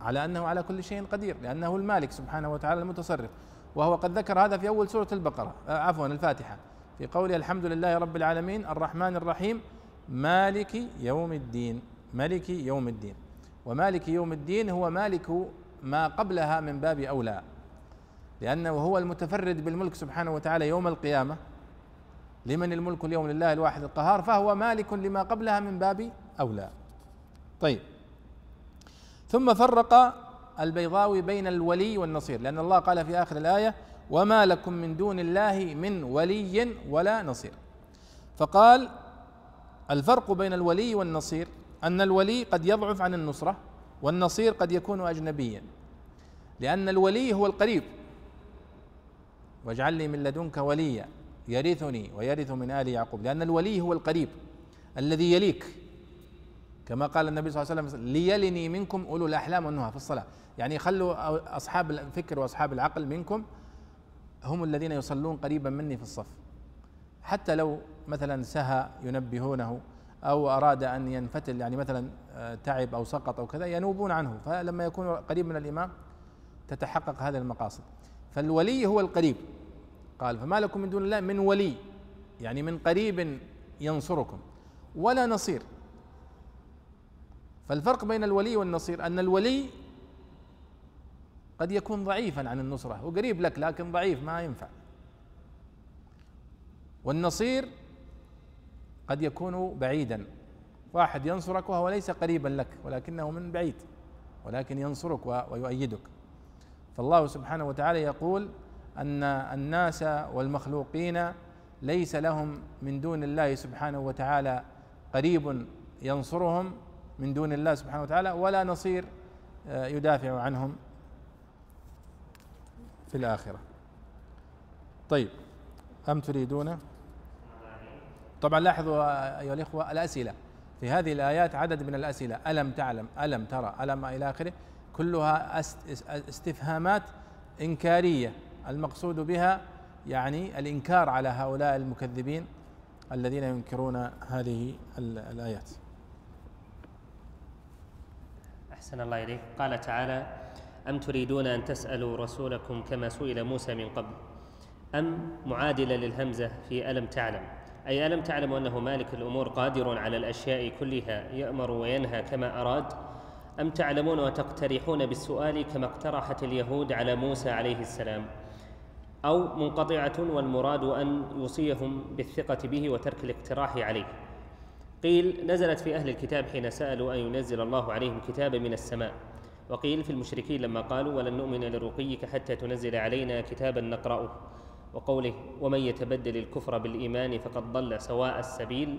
على أنه على كل شيء قدير لأنه المالك سبحانه وتعالى المتصرف. وهو قد ذكر هذا في أول سورة البقرة آه، عفوا الفاتحة في قوله الحمد لله رب العالمين الرحمن الرحيم مالك يوم الدين ملك يوم الدين. ومالك يوم الدين هو مالك ما قبلها من باب أولى لأنه هو المتفرد بالملك سبحانه وتعالى يوم القيامة لمن الملك اليوم لله الواحد القهار فهو مالك لما قبلها من باب أولى. طيب. ثم فرق البيضاوي بين الولي والنصير لأن الله قال في آخر الآية وما لكم من دون الله من ولي ولا نصير. فقال الفرق بين الولي والنصير أن الولي قد يضعف عن النصرة والنصير قد يكون اجنبيا. لأن الولي هو القريب. واجعل لي من لدنك وليا. يرثني ويرث من آل يعقوب لأن الولي هو القريب الذي يليك. كما قال النبي صلى الله عليه وسلم ليلني منكم أولو الأحلام والنهى في الصلاة. يعني خلوا أصحاب الفكر وأصحاب العقل منكم هم الذين يصلون قريبا مني في الصف. حتى لو مثلا سهى ينبهونه أو أراد أن ينفتل يعني مثلا آه، تعب أو سقط أو كذا ينوبون عنه. فلما يكون قريب من الإمام تتحقق هذه المقاصد. فالولي هو القريب. قال فما لكم من دون الله من ولي. يعني من قريب ينصركم. ولا نصير. فالفرق بين الولي والنصير أن الولي قد يكون ضعيفا عن النصرة وقريب لك لكن ضعيف ما ينفع. والنصير قد يكون بعيدا. واحد ينصرك وهو ليس قريبا لك ولكنه من بعيد ولكن ينصرك ويؤيدك. فالله سبحانه وتعالى يقول أن الناس والمخلوقين ليس لهم من دون الله سبحانه وتعالى قريب ينصرهم من دون الله سبحانه وتعالى ولا نصير آه، يدافع عنهم في الآخرة. طيب أم تريدون؟ طبعا لاحظوا أيها الإخوة الأسئلة. في هذه الآيات عدد من الأسئلة. ألم تعلم؟ ألم ترى؟ ألم إلى آخره؟ كلها أستفهامات إنكارية. المقصود بها يعني الإنكار على هؤلاء المكذبين الذين ينكرون هذه الآيات. أحسن الله إليك. قال تعالى أم تريدون أن تسألوا رسولكم كما سئل موسى من قبل؟ أم معادلة للهمزة في ألم تعلم؟ أي ألم تعلم أنه مالك الأمور قادر على الأشياء كلها يأمر وينهى كما أراد؟ أم تعلمون وتقترحون بالسؤال كما اقترحت اليهود على موسى عليه السلام؟ أو منقطعة والمراد أن يوصيهم بالثقة به وترك الاقتراح عليه. قيل نزلت في أهل الكتاب حين سألوا أن ينزل الله عليهم كتابا من السماء. وقيل في المشركين لما قالوا ولن نؤمن لرقيك حتى تنزل علينا كتابا نقرأه وقوله ومن يتبدل الكفر بالإيمان فقد ضل سواء السبيل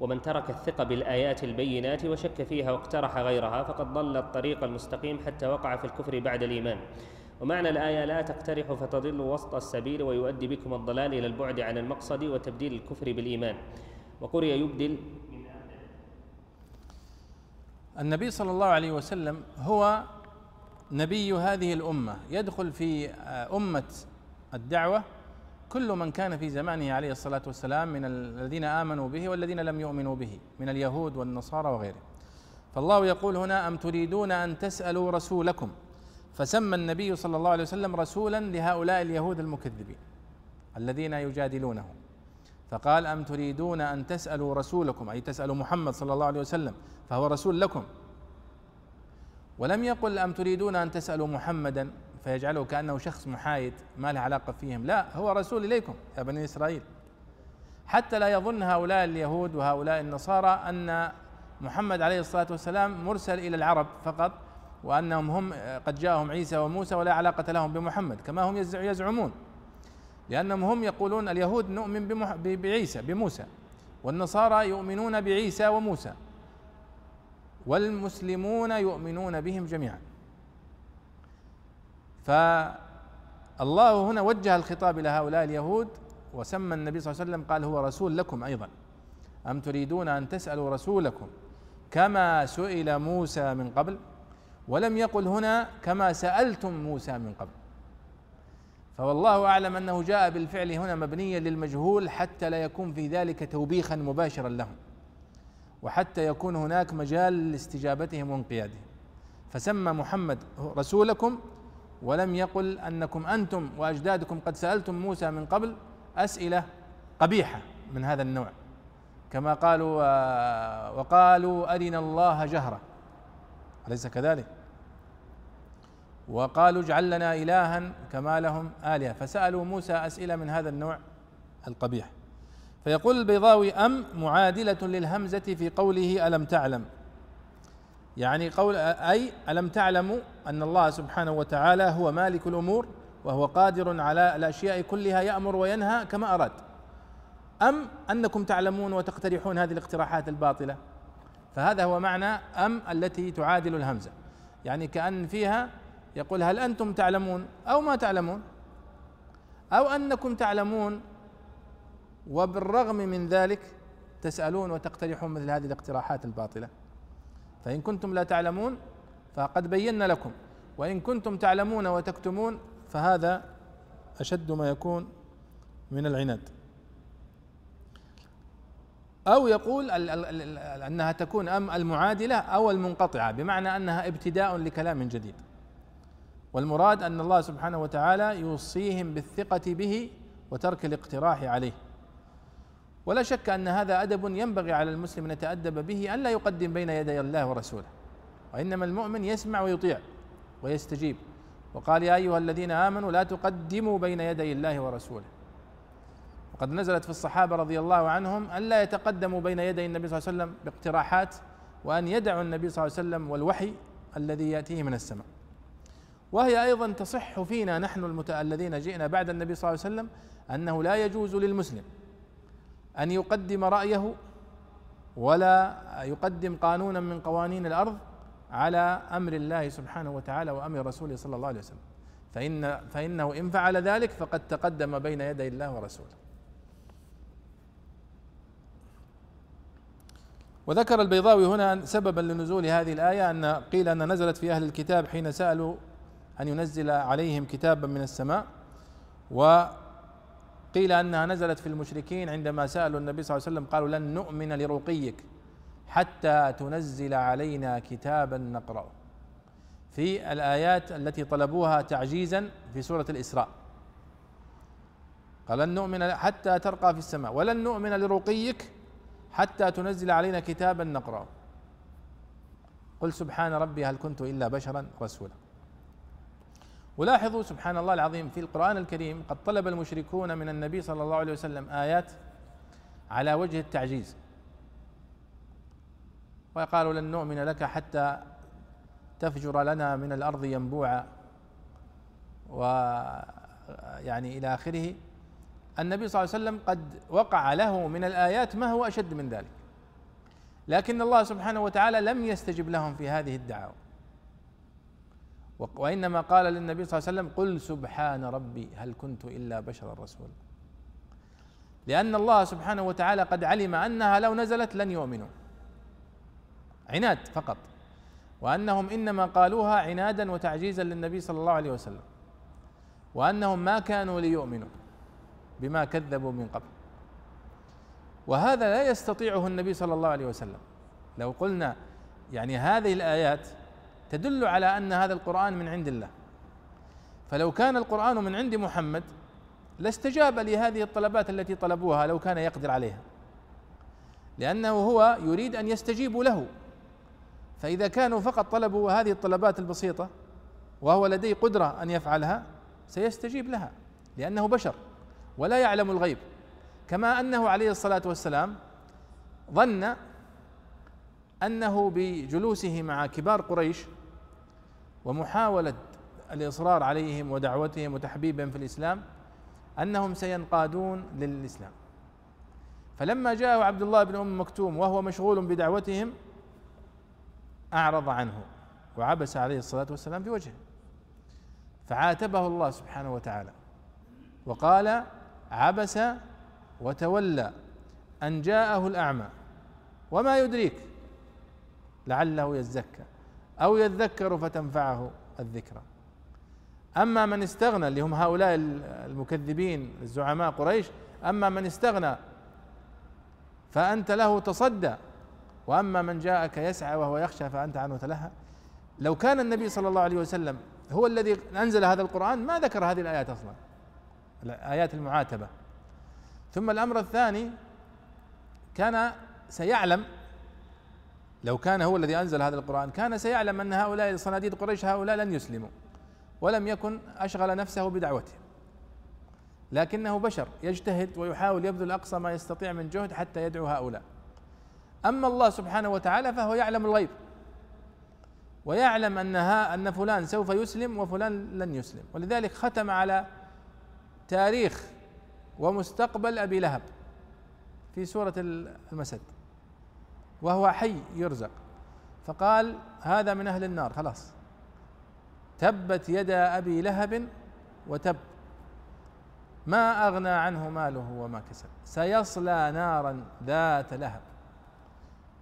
ومن ترك الثقة بالآيات البينات وشك فيها واقترح غيرها فقد ضل الطريق المستقيم حتى وقع في الكفر بعد الإيمان ومعنى الآية لا تقترحوا فتضلوا وسط السبيل ويؤدي بكم الضلال إلى البعد عن المقصد وتبديل الكفر بالإيمان. وقرئ يبدل. النبي صلى الله عليه وسلم هو نبي هذه الأمة. يدخل في أمة الدعوة كل من كان في زمانه عليه الصلاة والسلام من الذين آمنوا به والذين لم يؤمنوا به من اليهود والنصارى وغيرهم. فالله يقول هنا أم تريدون أن تسألوا رسولكم؟ فسمى النبي صلى الله عليه وسلم رسولا لهؤلاء اليهود المكذبين الذين يجادلونه فقال أم تريدون أن تسألوا رسولكم؟ أي تسألوا محمد صلى الله عليه وسلم فهو رسول لكم. ولم يقل أم تريدون أن تسألوا محمدا؟ فيجعله كأنه شخص محايد ما له علاقة فيهم. لا هو رسول إليكم يا بني إسرائيل. حتى لا يظن هؤلاء اليهود وهؤلاء النصارى أن محمد عليه الصلاة والسلام مرسل إلى العرب فقط وأنهم هم قد جاءهم عيسى وموسى ولا علاقة لهم بمحمد كما هم يزعمون. لأنهم هم يقولون اليهود نؤمن بعيسى بموسى والنصارى يؤمنون بعيسى وموسى والمسلمون يؤمنون بهم جميعا. فالله هنا وجه الخطاب إلى هؤلاء اليهود وسمى النبي صلى الله عليه وسلم قال هو رسول لكم أيضا. أم تريدون أن تسألوا رسولكم كما سئل موسى من قبل؟ ولم يقل هنا كما سألتم موسى من قبل. فوالله أعلم أنه جاء بالفعل هنا مبنيا للمجهول حتى لا يكون في ذلك توبيخا مباشرا لهم وحتى يكون هناك مجال لاستجابتهم وانقيادهم. فسمى محمد رسولكم ولم يقل أنكم أنتم وأجدادكم قد سألتم موسى من قبل أسئلة قبيحة من هذا النوع. كما قالوا وقالوا أرنا الله جهره أليس كذلك؟ وقالوا اجعل لنا الها كما لهم آلهة. فسألوا موسى أسئلة من هذا النوع القبيح. فيقول البيضاوي أم معادلة للهمزة في قوله ألم تعلم؟ يعني قول أي ألم تعلموا أن الله سبحانه وتعالى هو مالك الأمور وهو قادر على الأشياء كلها يأمر وينهى كما أراد. أم أنكم تعلمون وتقترحون هذه الاقتراحات الباطلة؟ فهذا هو معنى أم التي تعادل الهمزة. يعني كأن فيها يقول هل أنتم تعلمون أو ما تعلمون؟ أو أنكم تعلمون وبالرغم من ذلك تسألون وتقترحون مثل هذه الاقتراحات الباطلة. فإن كنتم لا تعلمون فقد بينا لكم وإن كنتم تعلمون وتكتمون فهذا أشد ما يكون من العناد. أو يقول أنها تكون أم المعادلة أو المنقطعة بمعنى أنها ابتداء لكلام جديد. والمراد أن الله سبحانه وتعالى يوصيهم بالثقة به وترك الاقتراح عليه. ولا شك أن هذا أدب ينبغي على المسلم أن يتأدب به أن لا يقدم بين يدي الله ورسوله. وإنما المؤمن يسمع ويطيع ويستجيب. وقال يا أيها الذين آمنوا لا تقدموا بين يدي الله ورسوله. وقد نزلت في الصحابة رضي الله عنهم أن لا يتقدموا بين يدي النبي صلى الله عليه وسلم باقتراحات وأن يدعوا النبي صلى الله عليه وسلم والوحي الذي يأتيه من السماء. وهي أيضا تصح فينا نحن المت... الذين جئنا بعد النبي صلى الله عليه وسلم أنه لا يجوز للمسلم أن يقدم رأيه ولا يقدم قانونا من قوانين الأرض على أمر الله سبحانه وتعالى وأمر رسوله صلى الله عليه وسلم. فإن فإنه إن فعل ذلك فقد تقدم بين يدي الله ورسوله. وذكر البيضاوي هنا سببا لنزول هذه الآية أن قيل أن نزلت في أهل الكتاب حين سألوا أن ينزل عليهم كتابا من السماء وقيل أنها نزلت في المشركين عندما سألوا النبي صلى الله عليه وسلم قالوا لن نؤمن لرقيك حتى تنزل علينا كتابا نقرأه. في الآيات التي طلبوها تعجيزا في سورة الإسراء. قال لن نؤمن حتى ترقى في السماء ولن نؤمن لرقيك حتى تنزل علينا كتابا نقرأه. قل سبحان ربي هل كنت إلا بشرا رسولا. ولاحظوا سبحان الله العظيم في القرآن الكريم قد طلب المشركون من النبي صلى الله عليه وسلم آيات على وجه التعجيز. وقالوا لن نؤمن لك حتى تفجر لنا من الأرض ينبوعا. ويعني إلى آخره النبي صلى الله عليه وسلم قد وقع له من الآيات ما هو أشد من ذلك. لكن الله سبحانه وتعالى لم يستجب لهم في هذه الدعوة. وإنما قال للنبي صلى الله عليه وسلم قل سبحان ربي هل كنت إلا بشرا رسولا لأن الله سبحانه وتعالى قد علم أنها لو نزلت لن يؤمنوا. عناد فقط. وأنهم إنما قالوها عنادا وتعجيزا للنبي صلى الله عليه وسلم. وأنهم ما كانوا ليؤمنوا بما كذبوا من قبل. وهذا لا يستطيعه النبي صلى الله عليه وسلم. لو قلنا يعني هذه الآيات تدل على أن هذا القرآن من عند الله. فلو كان القرآن من عند محمد لاستجاب لهذه الطلبات التي طلبوها لو كان يقدر عليها. لأنه هو يريد أن يستجيبوا له. فإذا كانوا فقط طلبوا هذه الطلبات البسيطة وهو لديه قدرة أن يفعلها سيستجيب لها لأنه بشر ولا يعلم الغيب. كما أنه عليه الصلاة والسلام ظن أنه بجلوسه مع كبار قريش ومحاولة الإصرار عليهم ودعوتهم وتحبيبهم في الإسلام أنهم سينقادون للإسلام. فلما جاءه عبد الله بن أم مكتوم وهو مشغول بدعوتهم أعرض عنه وعبس عليه الصلاة والسلام بوجهه فعاتبه الله سبحانه وتعالى وقال عبس وتولى أن جاءه الأعمى وما يدريك لعله يزكى. أو يذكر فتنفعه الذكرى. أما من استغنى اللي هم هؤلاء المكذبين الزعماء قريش أما من استغنى فأنت له تصدى. وأما من جاءك يسعى وهو يخشى فأنت عنه تلهى. لو كان النبي صلى الله عليه وسلم هو الذي أنزل هذا القرآن ما ذكر هذه الآيات أصلا الآيات المعاتبة. ثم الأمر الثاني كان سيعلم لو كان هو الذي أنزل هذا القرآن كان سيعلم أن هؤلاء صناديد قريش هؤلاء لن يسلموا ولم يكن أشغل نفسه بدعوتهم. لكنه بشر يجتهد ويحاول يبذل أقصى ما يستطيع من جهد حتى يدعو هؤلاء. أما الله سبحانه وتعالى فهو يعلم الغيب ويعلم انها أن فلان سوف يسلم وفلان لن يسلم. ولذلك ختم على تاريخ ومستقبل أبي لهب في سورة المسد. وهو حي يرزق. فقال هذا من أهل النار خلاص. تبت يدا أبي لهب وتب. ما أغنى عنه ماله وما كسب. سيصلى نارا ذات لهب.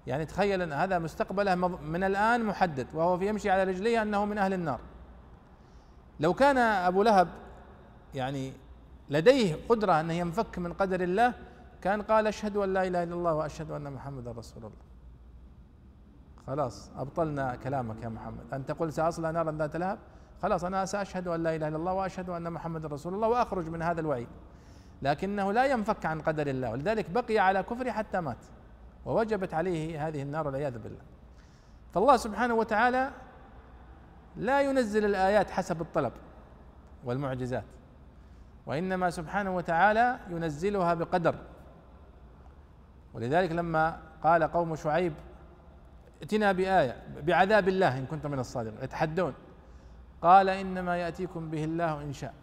يعني تخيل أن هذا مستقبله من الآن محدد وهو في يمشي على رجليه أنه من أهل النار. لو كان أبو لهب يعني لديه قدرة انه ينفك من قدر الله كان قال أشهد أن لا إله إلا الله وأشهد أن محمدا رسول الله. خلاص أبطلنا كلامك يا محمد. أنت قل ساصلى نارا ذات لهب؟ خلاص أنا سأشهد أن لا إله إلا الله وأشهد أن محمدا رسول الله وأخرج من هذا الوعيد. لكنه لا ينفك عن قدر الله ولذلك بقي على كفره حتى مات ووجبت عليه هذه النار والعياذ بالله. فالله سبحانه وتعالى لا ينزل الآيات حسب الطلب والمعجزات وإنما سبحانه وتعالى ينزلها بقدر. ولذلك لما قال قوم شعيب ائتنا بآية بعذاب الله إن كنت من الصادقين يتحدون. قال إنما يأتيكم به الله إن شاء.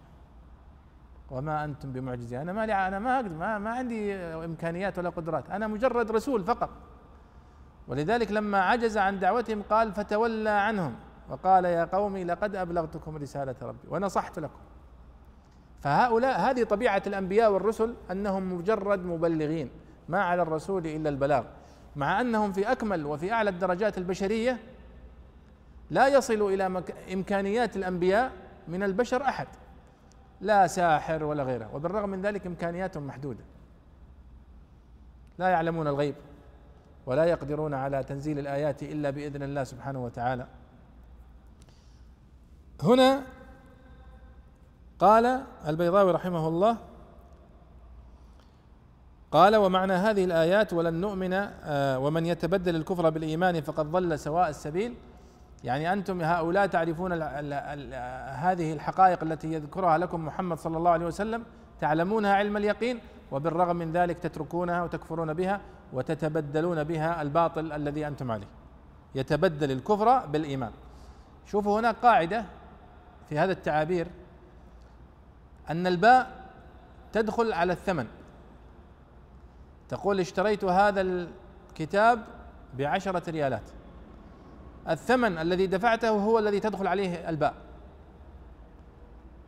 وما أنتم بمعجزين. أنا ما لي أنا ما أقدر ما, ما عندي إمكانيات ولا قدرات. أنا مجرد رسول فقط. ولذلك لما عجز عن دعوتهم قال فتولى عنهم. وقال يا قومي لقد أبلغتكم رسالة ربي ونصحت لكم. فهؤلاء هذه طبيعة الأنبياء والرسل أنهم مجرد مبلغين. ما على الرسول إلا البلاغ. مع أنهم في أكمل وفي أعلى الدرجات البشرية لا يصل إلى إمكانيات الأنبياء من البشر أحد. لا ساحر ولا غيره. وبالرغم من ذلك إمكانياتهم محدودة. لا يعلمون الغيب ولا يقدرون على تنزيل الآيات إلا بإذن الله سبحانه وتعالى. هنا قال البيضاوي رحمه الله قال ومعنى هذه الآيات ولن نؤمن آه، ومن يتبدل الكفر بالإيمان فقد ضل سواء السبيل. يعني أنتم هؤلاء تعرفون ال ال ال هذه الحقائق التي يذكرها لكم محمد صلى الله عليه وسلم تعلمونها علم اليقين وبالرغم من ذلك تتركونها وتكفرون بها وتتبدلون بها الباطل الذي أنتم عليه. يتبدل الكفر بالإيمان. شوفوا هنا قاعدة في هذا التعابير. أن الباء تدخل على الثمن. تقول اشتريت هذا الكتاب بعشرة ريالات. الثمن الذي دفعته هو الذي تدخل عليه الباء.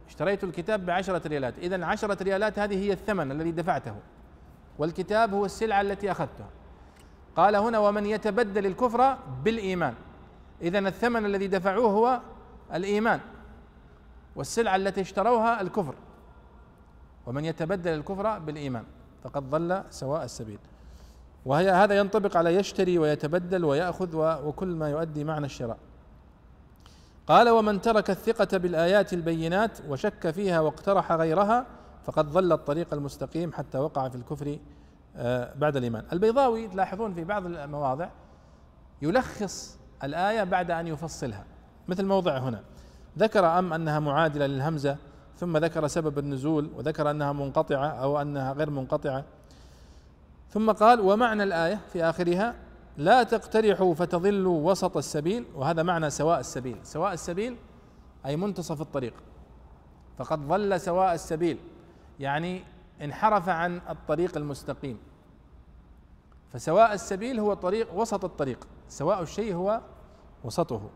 اشتريت الكتاب بعشرة ريالات. إذا عشرة ريالات هذه هي الثمن الذي دفعته. والكتاب هو السلعة التي أخذتها. قال هنا ومن يتبدل الكفر بالإيمان. إذا الثمن الذي دفعوه هو الإيمان. والسلعة التي اشتروها الكفر. ومن يتبدل الكفر بالإيمان. فقد ضل سواء السبيل. وهي هذا ينطبق على يشتري ويتبدل ويأخذ وكل ما يؤدي معنى الشراء. قال ومن ترك الثقة بالآيات البينات وشك فيها واقترح غيرها فقد ضل الطريق المستقيم حتى وقع في الكفر آه، بعد الإيمان. البيضاوي تلاحظون في بعض المواضع يلخص الآية بعد أن يفصلها. مثل موضع هنا ذكر أم أنها معادلة للهمزة ثم ذكر سبب النزول وذكر أنها منقطعة أو أنها غير منقطعة. ثم قال ومعنى الآية في آخرها لا تقترحوا فتضلوا وسط السبيل وهذا معنى سواء السبيل. سواء السبيل أي منتصف الطريق. فقد ضل سواء السبيل يعني انحرف عن الطريق المستقيم. فسواء السبيل هو طريق وسط الطريق سواء الشيء هو وسطه.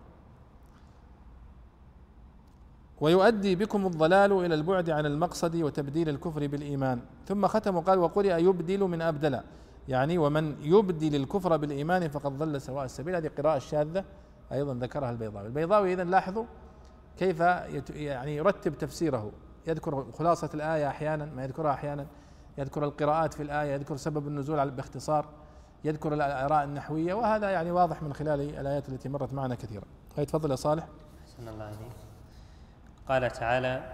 ويؤدي بكم الضلال إلى البعد عن المقصد وتبديل الكفر بالإيمان. ثم ختم وقال وقرئ يبدل من أبدل. يعني ومن يبدل الكفر بالإيمان فقد ضل سواء السبيل. هذه قراءة شاذة أيضا ذكرها البيضاوي. البيضاوي اذا لاحظوا كيف يعني يرتب تفسيره. يذكر خلاصة الآية أحيانا ما يذكرها أحيانا. يذكر القراءات في الآية يذكر سبب النزول باختصار يذكر الآراء النحوية. وهذا يعني واضح من خلال الآيات التي مرت معنا كثيرا. تفضل يا صالح. الله عليك قال تعالى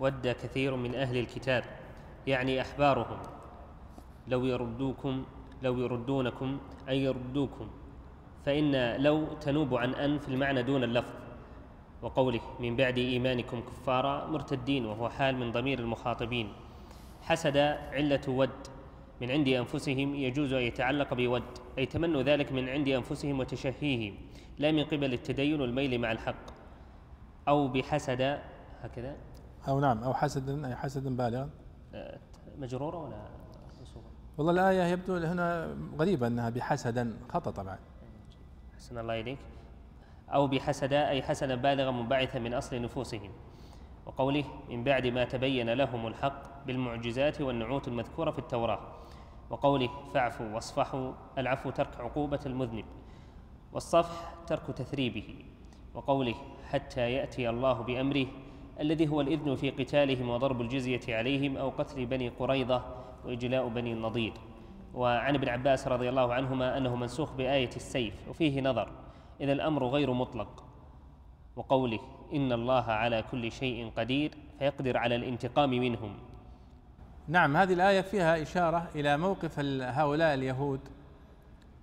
ود كثير من أهل الكتاب. يعني احبارهم لو يردوكم لو يردونكم اي يردوكم. فإن لو تنوب عن أن في المعنى دون اللفظ. وقوله من بعد إيمانكم كفارا مرتدين وهو حال من ضمير المخاطبين. حسد علة ود من عند أنفسهم يجوز أن يتعلق بود أي تمنوا ذلك من عند أنفسهم وتشهيه لا من قبل التدين والميل مع الحق. أو بحسد هكذا؟ أو نعم أو حسد أي حسد بالغ. آه، مجرورة ولا منصوبة؟ والله الآية يبدو هنا غريبة أنها بحسدا خطأ طبعا. حسن الله إليك. أو بحسد أي حسدا بالغا منبعثا من أصل نفوسهم. وقوله من بعد ما تبين لهم الحق بالمعجزات والنعوت المذكورة في التوراة. وقوله فاعفوا واصفحوا العفو ترك عقوبة المذنب. والصفح ترك تثريبه. وقوله حتى يأتي الله بأمره الذي هو الإذن في قتالهم وضرب الجزية عليهم أو قتل بني قريظة وإجلاء بني النضير وعن ابن عباس رضي الله عنهما أنه منسوخ بآية السيف وفيه نظر إذا الأمر غير مطلق. وقوله إن الله على كل شيء قدير فيقدر على الانتقام منهم. نعم هذه الآية فيها إشارة إلى موقف هؤلاء اليهود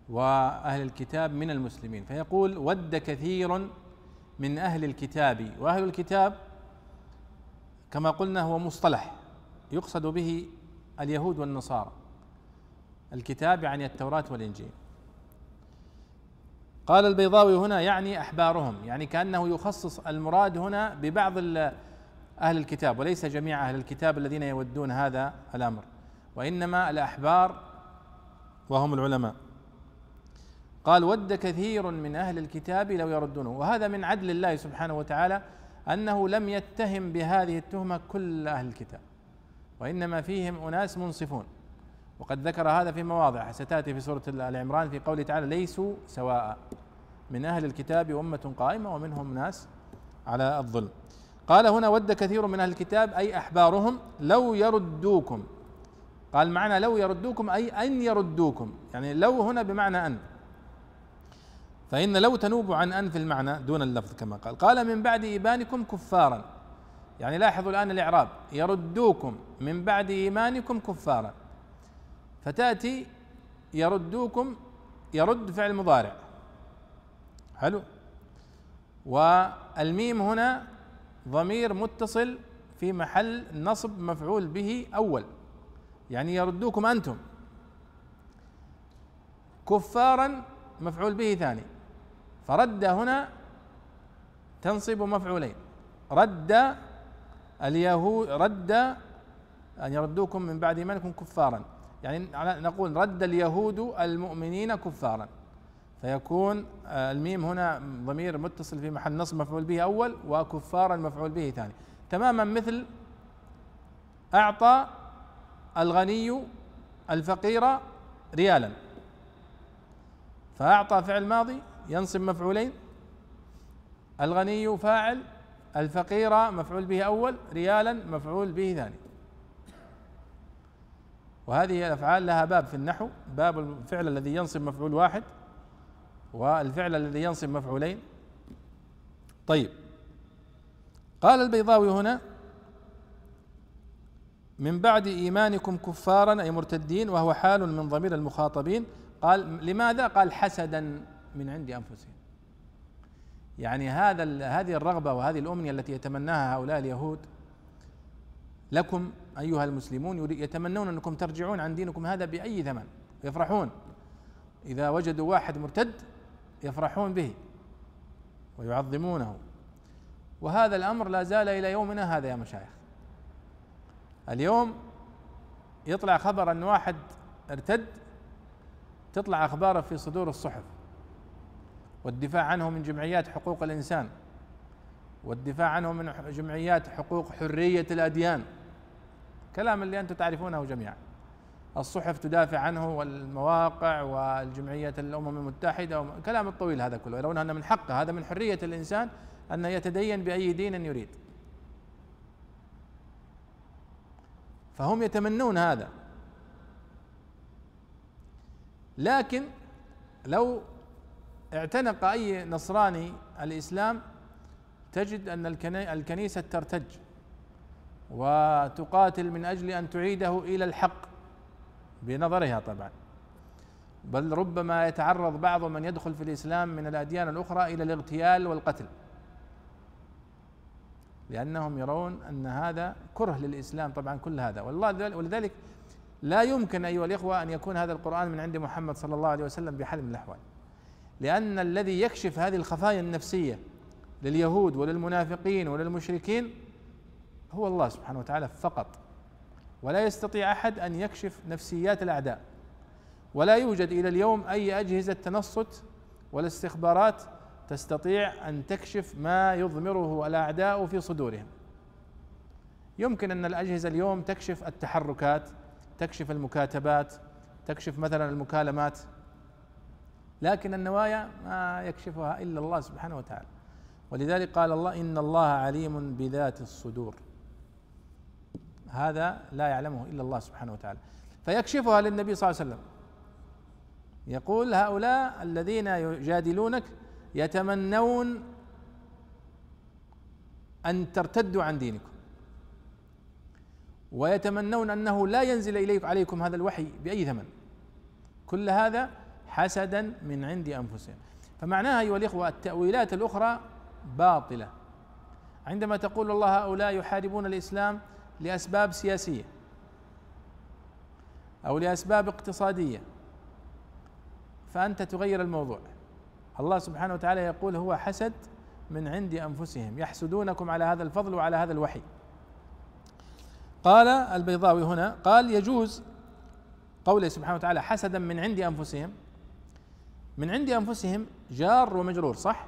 وأهل الكتاب من المسلمين. فيقول ود كثير من أهل الكتاب. وأهل الكتاب كما قلنا هو مصطلح يقصد به اليهود والنصارى. الكتاب يعني التوراة والإنجيل. قال البيضاوي هنا يعني أحبارهم يعني كأنه يخصص المراد هنا ببعض أهل الكتاب وليس جميع أهل الكتاب الذين يودون هذا الأمر. وإنما الأحبار وهم العلماء. قال ود كثير من أهل الكتاب لو يردونه. وهذا من عدل الله سبحانه وتعالى أنه لم يتهم بهذه التهمة كل أهل الكتاب وإنما فيهم أناس منصفون. وقد ذكر هذا في مواضع ستأتي في سورة آل عمران في قوله تعالى ليسوا سواء. من أهل الكتاب أمة قائمة ومنهم ناس على الظلم. قال هنا ود كثير من أهل الكتاب أي أحبارهم لو يردوكم. قال معنى لو يردوكم أي أن يردوكم يعني لو هنا بمعنى أن. فإن لو تنوب عن ان في المعنى دون اللفظ كما قال. قال من بعد إيمانكم كفارا. يعني لاحظوا الآن الإعراب. يردوكم من بعد إيمانكم كفارا. فتأتي يردوكم يرد فعل مضارع. حلو. والميم هنا ضمير متصل في محل نصب مفعول به أول. يعني يردوكم أنتم. كفارا مفعول به ثاني. فرد هنا تنصب مفعولين. رد اليهود رد أن يردوكم من بعد إيمانكم كفارا. يعني نقول رد اليهود المؤمنين كفارا. فيكون آه، الميم هنا ضمير متصل في محل نصب مفعول به أول وكفارا مفعول به ثاني. تماما مثل أعطى الغني الفقير ريالا. فأعطى فعل ماضي ينصب مفعولين؟ الغني فاعل الفقير مفعول به أول ريالا مفعول به ثاني. وهذه الأفعال لها باب في النحو باب الفعل الذي ينصب مفعول واحد والفعل الذي ينصب مفعولين. طيب. قال البيضاوي هنا من بعد إيمانكم كفارا أي مرتدين وهو حال من ضمير المخاطبين. قال لماذا؟ قال حسدا. من عند انفسهم يعني هذا هذه الرغبة وهذه الأمنية التي يتمناها هؤلاء اليهود لكم أيها المسلمون يتمنون أنكم ترجعون عن دينكم هذا بأي ثمن يفرحون إذا وجدوا واحد مرتد يفرحون به ويعظمونه. وهذا الأمر لا زال إلى يومنا هذا يا مشايخ. اليوم يطلع خبر أن واحد ارتد تطلع أخباره في صدور الصحف. والدفاع عنه من جمعيات حقوق الإنسان والدفاع عنه من جمعيات حقوق حرية الأديان. كلام اللي أنتم تعرفونه جميعا. الصحف تدافع عنه والمواقع والجمعية الأمم المتحدة كلام الطويل هذا كله يرون أن من حقه هذا من حرية الإنسان أن يتدين بأي دين يريد. فهم يتمنون هذا. لكن لو اعتنق أي نصراني الإسلام تجد أن الكنيسة ترتج وتقاتل من أجل أن تعيده إلى الحق بنظرها طبعا. بل ربما يتعرض بعض من يدخل في الإسلام من الأديان الأخرى إلى الاغتيال والقتل. لأنهم يرون أن هذا كره للإسلام طبعا كل هذا. والله ولذلك لا يمكن أيها الإخوة أن يكون هذا القرآن من عند محمد صلى الله عليه وسلم بحال من الأحوال. لأن الذي يكشف هذه الخفايا النفسية لليهود وللمنافقين وللمشركين هو الله سبحانه وتعالى فقط. ولا يستطيع أحد أن يكشف نفسيات الأعداء. ولا يوجد إلى اليوم أي أجهزة تنصت ولا استخبارات تستطيع أن تكشف ما يضمره الأعداء في صدورهم. يمكن أن الأجهزة اليوم تكشف التحركات تكشف المكاتبات تكشف مثلا المكالمات لكن النوايا ما يكشفها إلا الله سبحانه وتعالى. ولذلك قال الله إن الله عليم بذات الصدور. هذا لا يعلمه إلا الله سبحانه وتعالى. فيكشفها للنبي صلى الله عليه وسلم. يقول هؤلاء الذين يجادلونك يتمنون أن ترتدوا عن دينكم. ويتمنون أنه لا ينزل اليكم عليكم هذا الوحي بأي ثمن. كل هذا حسدا من عند أنفسهم. فمعناها أيها الإخوة التأويلات الأخرى باطلة. عندما تقول الله هؤلاء يحاربون الإسلام لأسباب سياسية أو لأسباب اقتصادية فأنت تغير الموضوع. الله سبحانه وتعالى يقول هو حسد من عند أنفسهم يحسدونكم على هذا الفضل وعلى هذا الوحي. قال البيضاوي هنا قال يجوز قوله سبحانه وتعالى حسدا من عند أنفسهم من عند أنفسهم جار ومجرور صح؟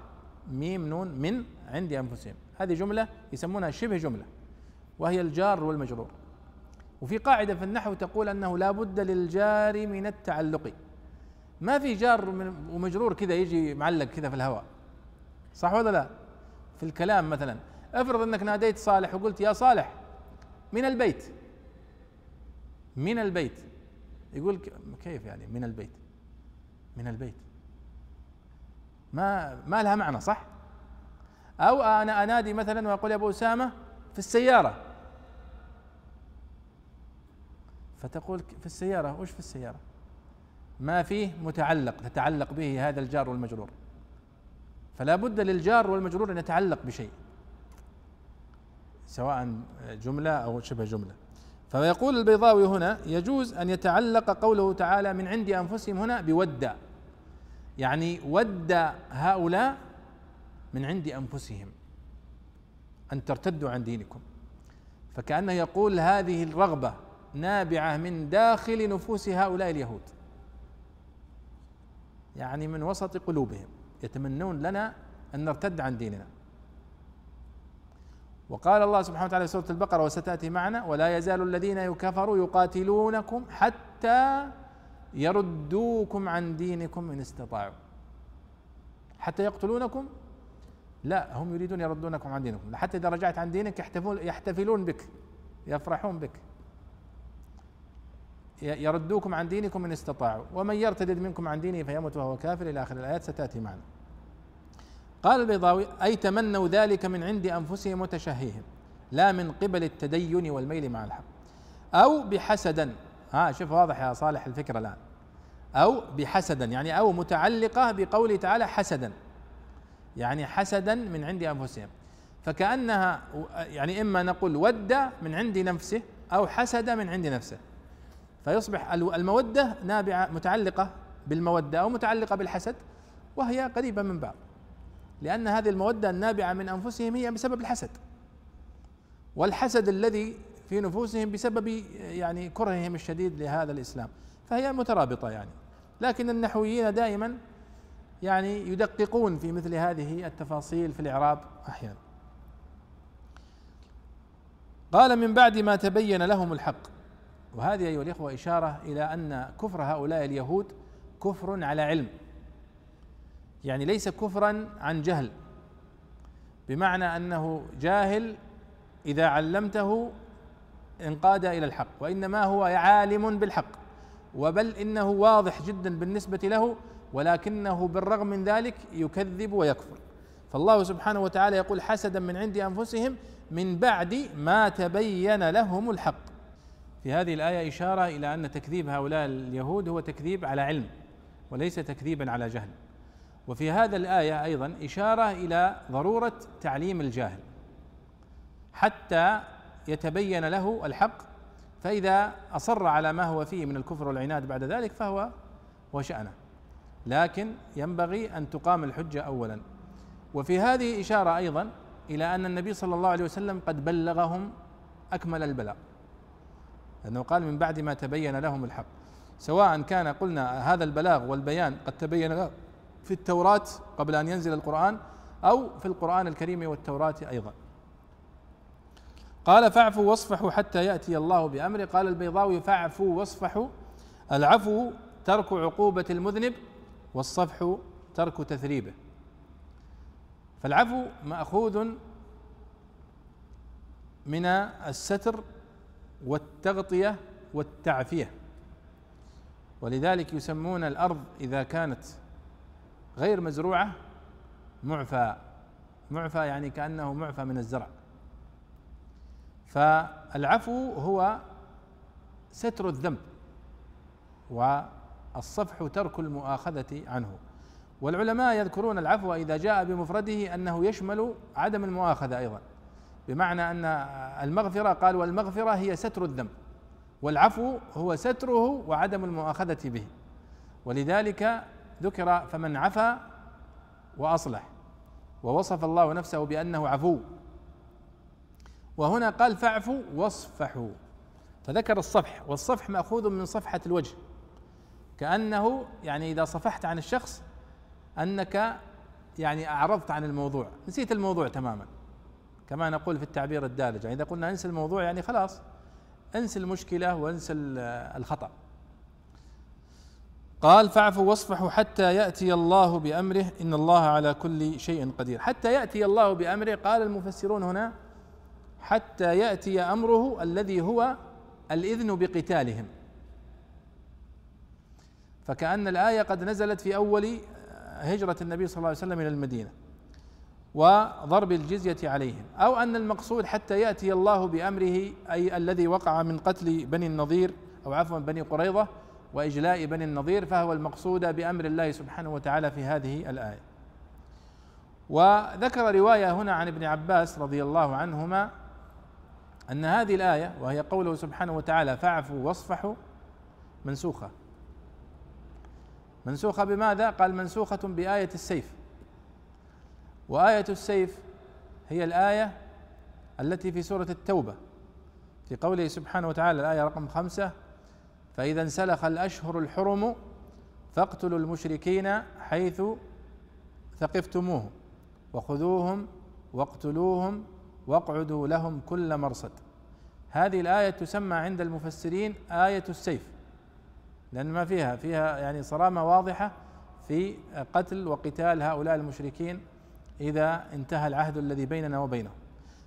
ميم نون من عند أنفسهم. هذه جملة يسمونها شبه جملة وهي الجار والمجرور. وفي قاعدة في النحو تقول أنه لا بد للجار من التعلق. ما في جار ومجرور كذا يجي معلق كذا في الهواء صح ولا لا؟ في الكلام مثلا. افرض أنك ناديت صالح وقلت يا صالح من البيت. من البيت. يقول كيف يعني من البيت؟ من البيت. ما ما لها معنى صح؟ أو أنا أنادي مثلا وأقول يا أبو أسامة في السيارة. فتقول في السيارة وش في السيارة؟ ما فيه متعلق تتعلق به هذا الجار والمجرور. فلا بد للجار والمجرور أن يتعلق بشيء سواء جملة أو شبه جملة. فيقول البيضاوي هنا يجوز أن يتعلق قوله تعالى من عند أنفسهم هنا بود يعني ود هؤلاء من عند أنفسهم أن ترتدوا عن دينكم. فكانه يقول هذه الرغبة نابعة من داخل نفوس هؤلاء اليهود. يعني من وسط قلوبهم يتمنون لنا أن نرتد عن ديننا. وقال الله سبحانه وتعالى في سورة البقرة وستأتي معنا ولا يزال الذين كفروا يقاتلونكم حتى يردوكم عن دينكم إن استطاعوا. حتى يقتلونكم؟ لا هم يريدون يردونكم عن دينكم. حتى إذا رجعت عن دينك يحتفلون بك يفرحون بك. يردوكم عن دينكم إن استطاعوا. ومن يرتد منكم عن دينه فيمت وهو كافر إلى آخر الآيات ستأتي معنا. قال البيضاوي أي تمنوا ذلك من عند أنفسهم وتشهيهم لا من قبل التدين والميل مع الحق. أو بحسدا ها شوف واضح يا صالح الفكرة الآن. أو بحسدا يعني أو متعلقة بقوله تعالى حسدا. يعني حسدا من عند أنفسهم. فكأنها يعني إما نقول ود من عند نفسه أو حسد من عند نفسه. فيصبح المودة نابعة متعلقة بالمودة أو متعلقة بالحسد وهي قريبة من بعض. لأن هذه المودة النابعة من أنفسهم هي بسبب الحسد. والحسد الذي في نفوسهم بسبب يعني كرههم الشديد لهذا الإسلام. فهي مترابطة يعني. لكن النحويين دائما يعني يدققون في مثل هذه التفاصيل في الإعراب أحيانا. قال من بعد ما تبين لهم الحق. وهذه أيها الإخوة إشارة إلى أن كفر هؤلاء اليهود كفر على علم. يعني ليس كفرا عن جهل. بمعنى أنه جاهل إذا علمته انقاد إلى الحق وإنما هو عالم بالحق وبل إنه واضح جدا بالنسبة له ولكنه بالرغم من ذلك يكذب ويكفر. فالله سبحانه وتعالى يقول حسدا من عند أنفسهم من بعد ما تبين لهم الحق. في هذه الآية إشارة إلى أن تكذيب هؤلاء اليهود هو تكذيب على علم وليس تكذيبا على جهل. وفي هذا الآية أيضا إشارة إلى ضرورة تعليم الجاهل حتى يتبين له الحق فإذا أصر على ما هو فيه من الكفر والعناد بعد ذلك فهو وشأنه. لكن ينبغي أن تقام الحجة أولا. وفي هذه إشارة أيضا إلى أن النبي صلى الله عليه وسلم قد بلغهم أكمل البلاغ لأنه قال من بعد ما تبين لهم الحق. سواء كان قلنا هذا البلاغ والبيان قد تبين في التوراة قبل أن ينزل القرآن أو في القرآن الكريم والتوراة أيضا. قال فاعفوا واصفحوا حتى يأتي الله بأمره قال البيضاوي فاعفوا واصفحوا. العفو ترك عقوبة المذنب والصفح ترك تثريبه. فالعفو مأخوذ من الستر والتغطية والتعفية. ولذلك يسمون الأرض إذا كانت غير مزروعة معفى. معفى يعني كأنه معفى من الزرع. فالعفو هو ستر الذنب والصفح ترك المؤاخذة عنه. والعلماء يذكرون العفو إذا جاء بمفرده أنه يشمل عدم المؤاخذة أيضا بمعنى أن المغفرة قال والمغفرة هي ستر الذنب والعفو هو ستره وعدم المؤاخذة به. ولذلك ذكر فمن عفا وأصلح ووصف الله نفسه بأنه عفو. وهنا قال فاعفوا واصفحوا. فذكر الصفح والصفح مأخوذ من صفحة الوجه. كأنه يعني إذا صفحت عن الشخص أنك يعني أعرضت عن الموضوع. نسيت الموضوع تماما. كما نقول في التعبير الدارج يعني إذا قلنا انسى الموضوع يعني خلاص انسى المشكلة وانسى الخطأ. قال فاعفوا واصفحوا حتى يأتي الله بأمره. إن الله على كل شيء قدير. حتى يأتي الله بأمره قال المفسرون هنا حتى يأتي أمره الذي هو الإذن بقتالهم. فكأن الآية قد نزلت في أول هجرة النبي صلى الله عليه وسلم إلى المدينة وضرب الجزية عليهم. أو أن المقصود حتى يأتي الله بأمره أي الذي وقع من قتل بني النضير أو عفوا بني قريظة وإجلاء بني النضير فهو المقصود بأمر الله سبحانه وتعالى في هذه الآية. وذكر رواية هنا عن ابن عباس رضي الله عنهما أن هذه الآية وهي قوله سبحانه وتعالى فاعفوا واصفحوا منسوخة. منسوخة بماذا؟ قال منسوخة بآية السيف. وآية السيف هي الآية التي في سورة التوبة. في قوله سبحانه وتعالى الآية رقم خمسة فإذا انسلخ الأشهر الحرم فاقتلوا المشركين حيث ثقفتموهم وخذوهم واقتلوهم واقعدوا لهم كل مرصد. هذه الآية تسمى عند المفسرين آية السيف لأن ما فيها؟ فيها يعني صرامة واضحة في قتل وقتال هؤلاء المشركين إذا انتهى العهد الذي بيننا وبينهم.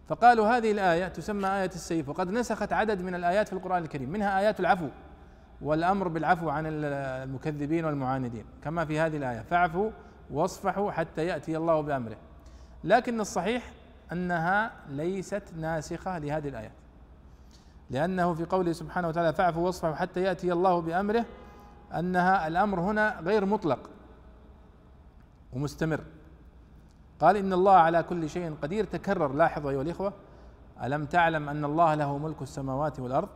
فقالوا هذه الآية تسمى آية السيف وقد نسخت عدد من الآيات في القرآن الكريم منها آيات العفو والأمر بالعفو عن المكذبين والمعاندين كما في هذه الآية فاعفوا واصفحوا حتى يأتي الله بأمره. لكن الصحيح أنها ليست ناسخة لهذه الآيات. لأنه في قوله سبحانه وتعالى فاعفوا واصفحوا حتى يأتي الله بأمره أنها الأمر هنا غير مطلق ومستمر. قال إن الله على كل شيء قدير. تكرر لاحظوا أيها الإخوة ألم تعلم أن الله له ملك السماوات والأرض؟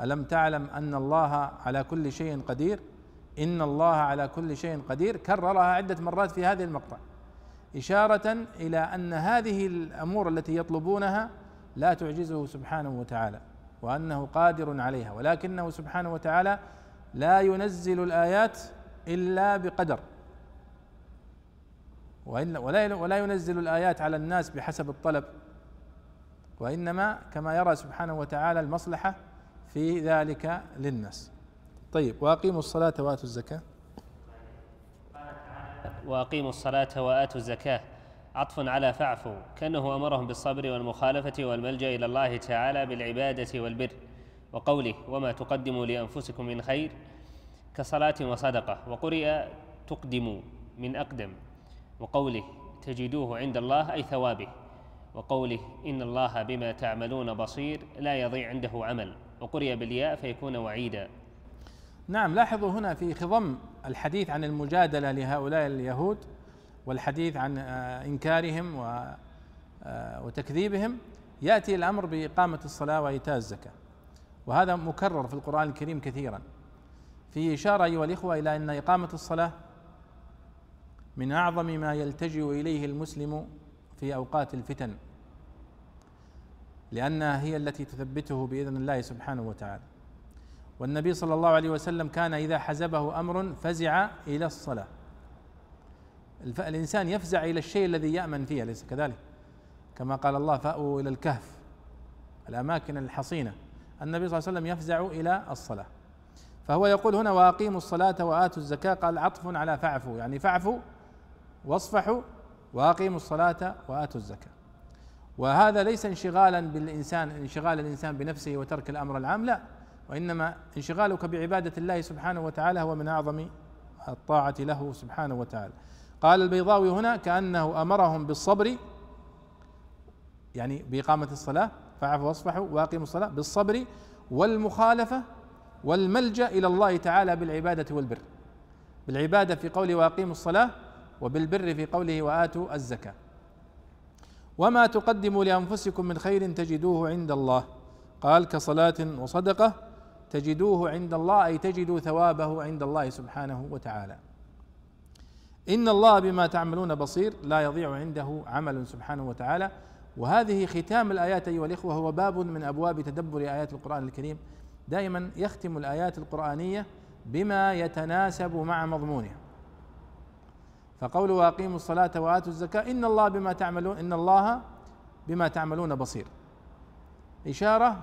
ألم تعلم أن الله على كل شيء قدير؟ إن الله على كل شيء قدير. كررها عدة مرات في هذه المقطع. إشارة إلى أن هذه الأمور التي يطلبونها لا تعجزه سبحانه وتعالى وأنه قادر عليها ولكنه سبحانه وتعالى لا ينزل الآيات إلا بقدر. ولا ولا ينزل الآيات على الناس بحسب الطلب وإنما كما يرى سبحانه وتعالى المصلحة في ذلك للناس. طيب وأقيموا الصلاة وآتوا الزكاة. وأقيموا الصلاة وآتوا الزكاة. عطف على فاعفوا كأنه أمرهم بالصبر والمخالفة والملجأ إلى الله تعالى بالعبادة والبر. وقوله وما تقدموا لأنفسكم من خير كصلاة وصدقة. وقرئ تقدموا من أقدم. وقوله تجدوه عند الله أي ثوابه. وقوله إن الله بما تعملون بصير لا يضيع عنده عمل. وقرئ بالياء فيكون وعيدا. نعم لاحظوا هنا في خضم الحديث عن المجادلة لهؤلاء اليهود والحديث عن آه، إنكارهم آه، وتكذيبهم يأتي الأمر بإقامة الصلاة وإيتاء الزكاة. وهذا مكرر في القرآن الكريم كثيرا. في إشارة أيها الإخوة إلى أن إقامة الصلاة من أعظم ما يلتجئ إليه المسلم في أوقات الفتن لأنها هي التي تثبته بإذن الله سبحانه وتعالى. والنبي صلى الله عليه وسلم كان إذا حزبه أمر فزع إلى الصلاة. الإنسان يفزع إلى الشيء الذي يأمن فيه أليس كذلك؟ كما قال الله فأووا إلى الكهف. الأماكن الحصينة. النبي صلى الله عليه وسلم يفزع إلى الصلاة. فهو يقول هنا وأقيموا الصلاة وآتوا الزكاة. قال عطف على فاعفوا يعني فاعفوا واصفحوا وأقيموا الصلاة وآتوا الزكاة. وهذا ليس انشغالا بالإنسان انشغال الإنسان بنفسه وترك الأمر العام لا. وإنما انشغالك بعبادة الله سبحانه وتعالى هو من أعظم الطاعة له سبحانه وتعالى. قال البيضاوي هنا كأنه أمرهم بالصبر يعني بإقامة الصلاة فاعفوا واصفحوا وأقيموا الصلاة بالصبر والمخالفة والملجأ إلى الله تعالى بالعبادة والبر. بالعبادة في قوله وأقيموا الصلاة وبالبر في قوله وآتوا الزكاة. وما تقدموا لأنفسكم من خير تجدوه عند الله. قال كصلاة وصدقة تجدوه عند الله أي تجدوا ثوابه عند الله سبحانه وتعالى. إن الله بما تعملون بصير لا يضيع عنده عمل سبحانه وتعالى. وهذه ختام الآيات أيها الإخوة هو باب من أبواب تدبر آيات القرآن الكريم. دائما يختم الآيات القرآنية بما يتناسب مع مضمونها فقوله واقيموا الصلاة وآتوا الزكاة إن الله بما تعملون إن الله بما تعملون بصير. إشارة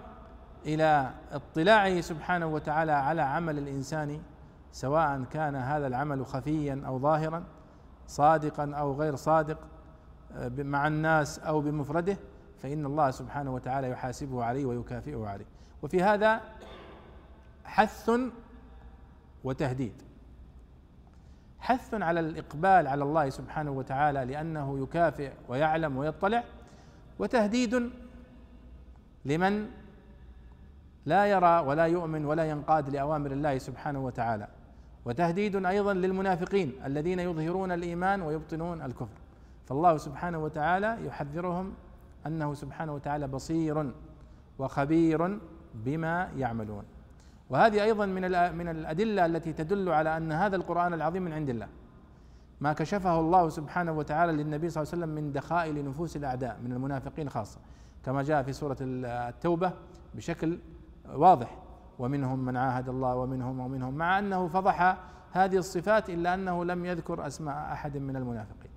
إلى اطلاعه سبحانه وتعالى على عمل الإنسان سواء كان هذا العمل خفيا أو ظاهرا صادقا أو غير صادق مع الناس أو بمفرده فإن الله سبحانه وتعالى يحاسبه عليه ويكافئه عليه. وفي هذا حث وتهديد. حث على الإقبال على الله سبحانه وتعالى لأنه يكافئ ويعلم ويطلع وتهديد لمن لا يرى ولا يؤمن ولا ينقاد لأوامر الله سبحانه وتعالى. وتهديد أيضا للمنافقين الذين يظهرون الإيمان ويبطنون الكفر. فالله سبحانه وتعالى يحذرهم أنه سبحانه وتعالى بصير وخبير بما يعملون. وهذه أيضا من من الأدلة التي تدل على أن هذا القرآن العظيم من عند الله. ما كشفه الله سبحانه وتعالى للنبي صلى الله عليه وسلم من دخائل نفوس الأعداء من المنافقين خاصة. كما جاء في سورة التوبة بشكل واضح. ومنهم من عاهد الله ومنهم ومنهم مع أنه فضح هذه الصفات إلا أنه لم يذكر أسماء أحد من المنافقين.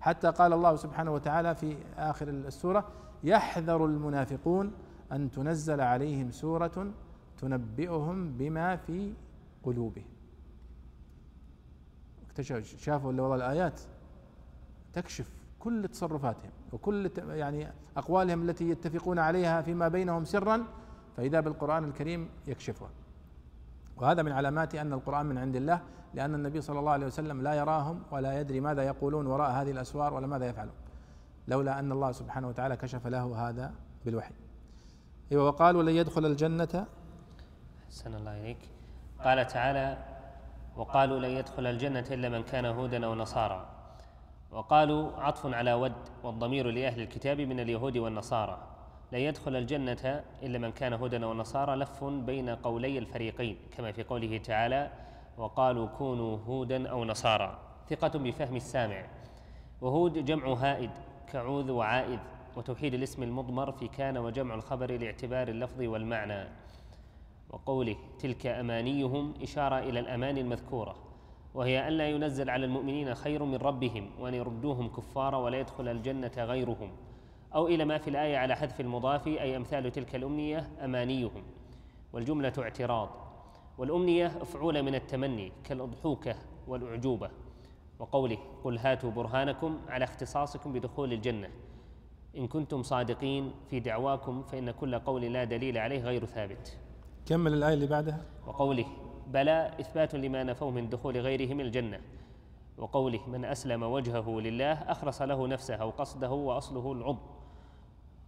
حتى قال الله سبحانه وتعالى في آخر السورة يحذر المنافقون أن تنزل عليهم سورة تنبئهم بما في قلوبهم. شافوا والله الآيات؟ تكشف كل تصرفاتهم وكل يعني أقوالهم التي يتفقون عليها فيما بينهم سرا فإذا بالقرآن الكريم يكشفها. وهذا من علامات أن القرآن من عند الله لأن النبي صلى الله عليه وسلم لا يراهم ولا يدري ماذا يقولون وراء هذه الأسوار ولا ماذا يفعلون. لولا أن الله سبحانه وتعالى كشف له هذا بالوحي. أيوة وقالوا لن يدخل الجنة. أحسن الله إليك. قال تعالى وقالوا لن يدخل الجنة إلا من كان هودا أو نصارى. وقالوا عطف على ود والضمير لأهل الكتاب من اليهود والنصارى. لن يدخل الجنة إلا من كان هودا أو نصارى لف بين قولي الفريقين كما في قوله تعالى وقالوا كونوا هودا أو نصارى ثقة بفهم السامع. وهود جمع هائد كعوذ وعائذ وتوحيد الاسم المضمر في كان وجمع الخبر لاعتبار اللفظ والمعنى. وقوله تلك أمانيهم إشارة إلى الاماني المذكورة. وهي أن لا ينزل على المؤمنين خير من ربهم وأن يردوهم كفارا ولا يدخل الجنة غيرهم. أو إلى ما في الآية على حذف المضاف أي أمثال تلك الأمنية أمانيهم. والجملة اعتراض. والأمنية افعول من التمني كالأضحوكة والأعجوبة. وقوله قل هاتوا برهانكم على اختصاصكم بدخول الجنة. إن كنتم صادقين في دعواكم فإن كل قول لا دليل عليه غير ثابت. كمل الآية اللي بعدها. وقوله بلى إثبات لما نفوه من دخول غيره من الجنة. وقوله من أسلم وجهه لله أخلص له نفسه أو قصده وأصله العضو.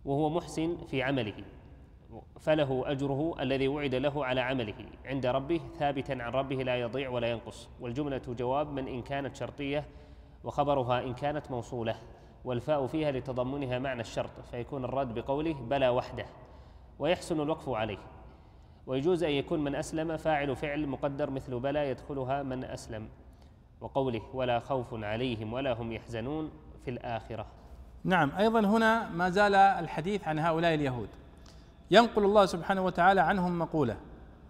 وهو محسن في عمله. فله أجره الذي وعد له على عمله. عند ربه ثابتا عن ربه لا يضيع ولا ينقص. والجملة جواب من إن كانت شرطية وخبرها إن كانت موصولة. والفاء فيها لتضمنها معنى الشرط فيكون الرد بقوله بلى وحده ويحسن الوقف عليه. ويجوز أن يكون من أسلم فاعل فعل مقدر مثل بلى يدخلها من أسلم. وقوله ولا خوف عليهم ولا هم يحزنون في الآخرة. نعم أيضا هنا ما زال الحديث عن هؤلاء اليهود. ينقل الله سبحانه وتعالى عنهم مقولة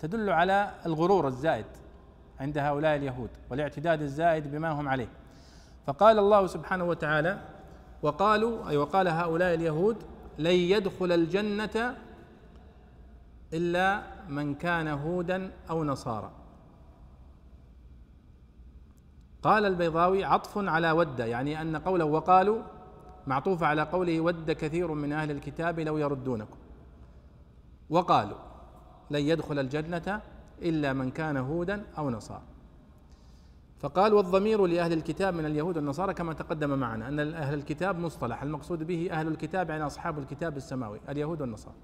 تدل على الغرور الزائد عند هؤلاء اليهود والاعتداد الزائد بما هم عليه. فقال الله سبحانه وتعالى وقالوا أي وقال هؤلاء اليهود لن يدخل الجنة إلا من كان هودا أو نصارى. قال البيضاوي عطف على ود يعني أن قوله وقالوا معطوف على قوله ود كثير من أهل الكتاب لو يردونكم وقالوا لن يدخل الجنة إلا من كان هودا أو نصارى فقال والضمير لأهل الكتاب من اليهود والنصارى كما تقدم معنا أن أهل الكتاب مصطلح المقصود به أهل الكتاب يعني أصحاب الكتاب السماوي اليهود والنصارى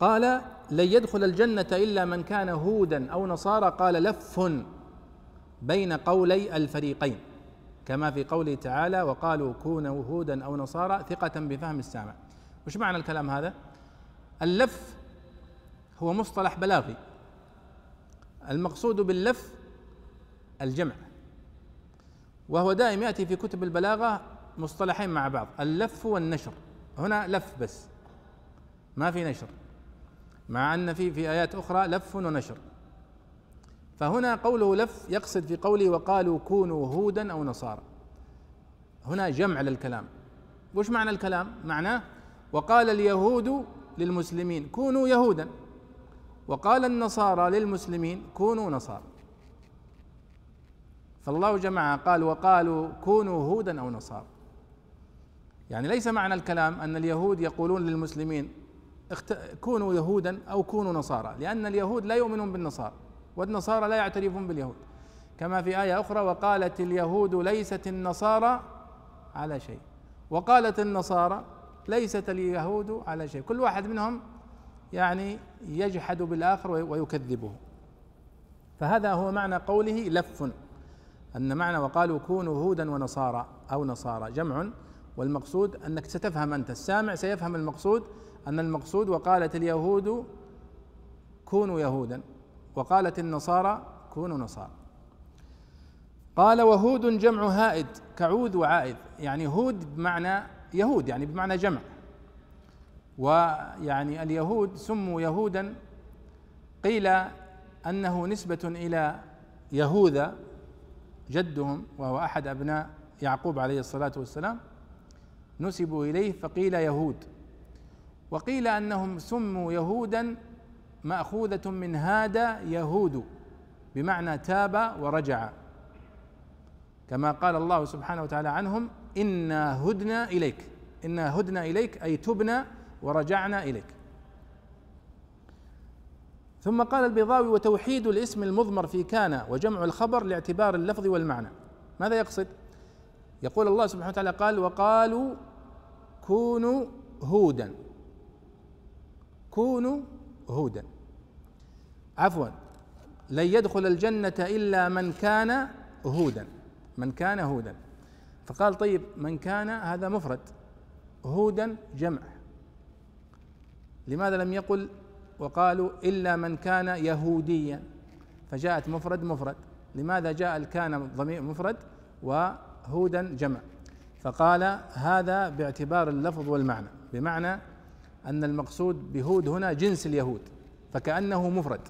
قال لن يدخل الجنة إلا من كان هودا أو نصارى قال لف بين قولي الفريقين كما في قوله تعالى وقالوا كونوا هودا أو نصارى ثقة بفهم السامع. وش معنى الكلام هذا؟ اللف هو مصطلح بلاغي. المقصود باللف الجمع. وهو دائم يأتي في كتب البلاغة مصطلحين مع بعض. اللف والنشر. هنا لف بس. ما في نشر. مع أن في في آيات أخرى لف ونشر. فهنا قوله لف يقصد في قوله وقالوا كونوا هودا أو نصارى. هنا جمع للكلام. وش معنى الكلام؟ معناه وقال اليهود للمسلمين كونوا يهودا. وقال النصارى للمسلمين كونوا نصارى. فالله جمع قال وقالوا كونوا هودا أو نصارى. يعني ليس معنى الكلام أن اليهود يقولون للمسلمين كونوا يهودا أو كونوا نصارى لأن اليهود لا يؤمنون بالنصارى. والنصارى لا يعترفون باليهود. كما في آية أخرى وقالت اليهود ليست النصارى على شيء. وقالت النصارى ليست اليهود على شيء. كل واحد منهم يعني يجحد بالآخر ويكذبه. فهذا هو معنى قوله لف. أن معنى وقالوا كونوا هودا ونصارى أو نصارى جمع. والمقصود أنك ستفهم أنت. السامع سيفهم المقصود أن المقصود وقالت اليهود كونوا يهودا. وقالت النصارى كونوا نصارى. قال وهود جمع هائد كعود وعائد. يعني هود بمعنى يهود يعني بمعنى جمع. ويعني اليهود سموا يهودا قيل أنه نسبة إلى يهوذا جدهم وهو أحد أبناء يعقوب عليه الصلاة والسلام نسبوا إليه فقيل يهود. وقيل أنهم سموا يهودا مأخوذة من هذا يهود بمعنى تاب ورجع. كما قال الله سبحانه وتعالى عنهم إنا هدنا إليك إنا هدنا إليك أي تبنا ورجعنا إليك. ثم قال البيضاوي وتوحيد الاسم المضمر في كان وجمع الخبر لاعتبار اللفظ والمعنى. ماذا يقصد؟ يقول الله سبحانه وتعالى قال وقالوا كونوا هودا. كونوا هودا. عفوا لن يدخل الجنة إلا من كان هودا. من كان هودا. فقال طيب من كان هذا مفرد. هودا جمع. لماذا لم يقل؟ وقالوا إلا من كان يهوديا. فجاءت مفرد مفرد. لماذا جاء الكان ضمير مفرد؟ وهودا جمع. فقال هذا باعتبار اللفظ والمعنى. بمعنى أن المقصود بهود هنا جنس اليهود فكأنه مفرد.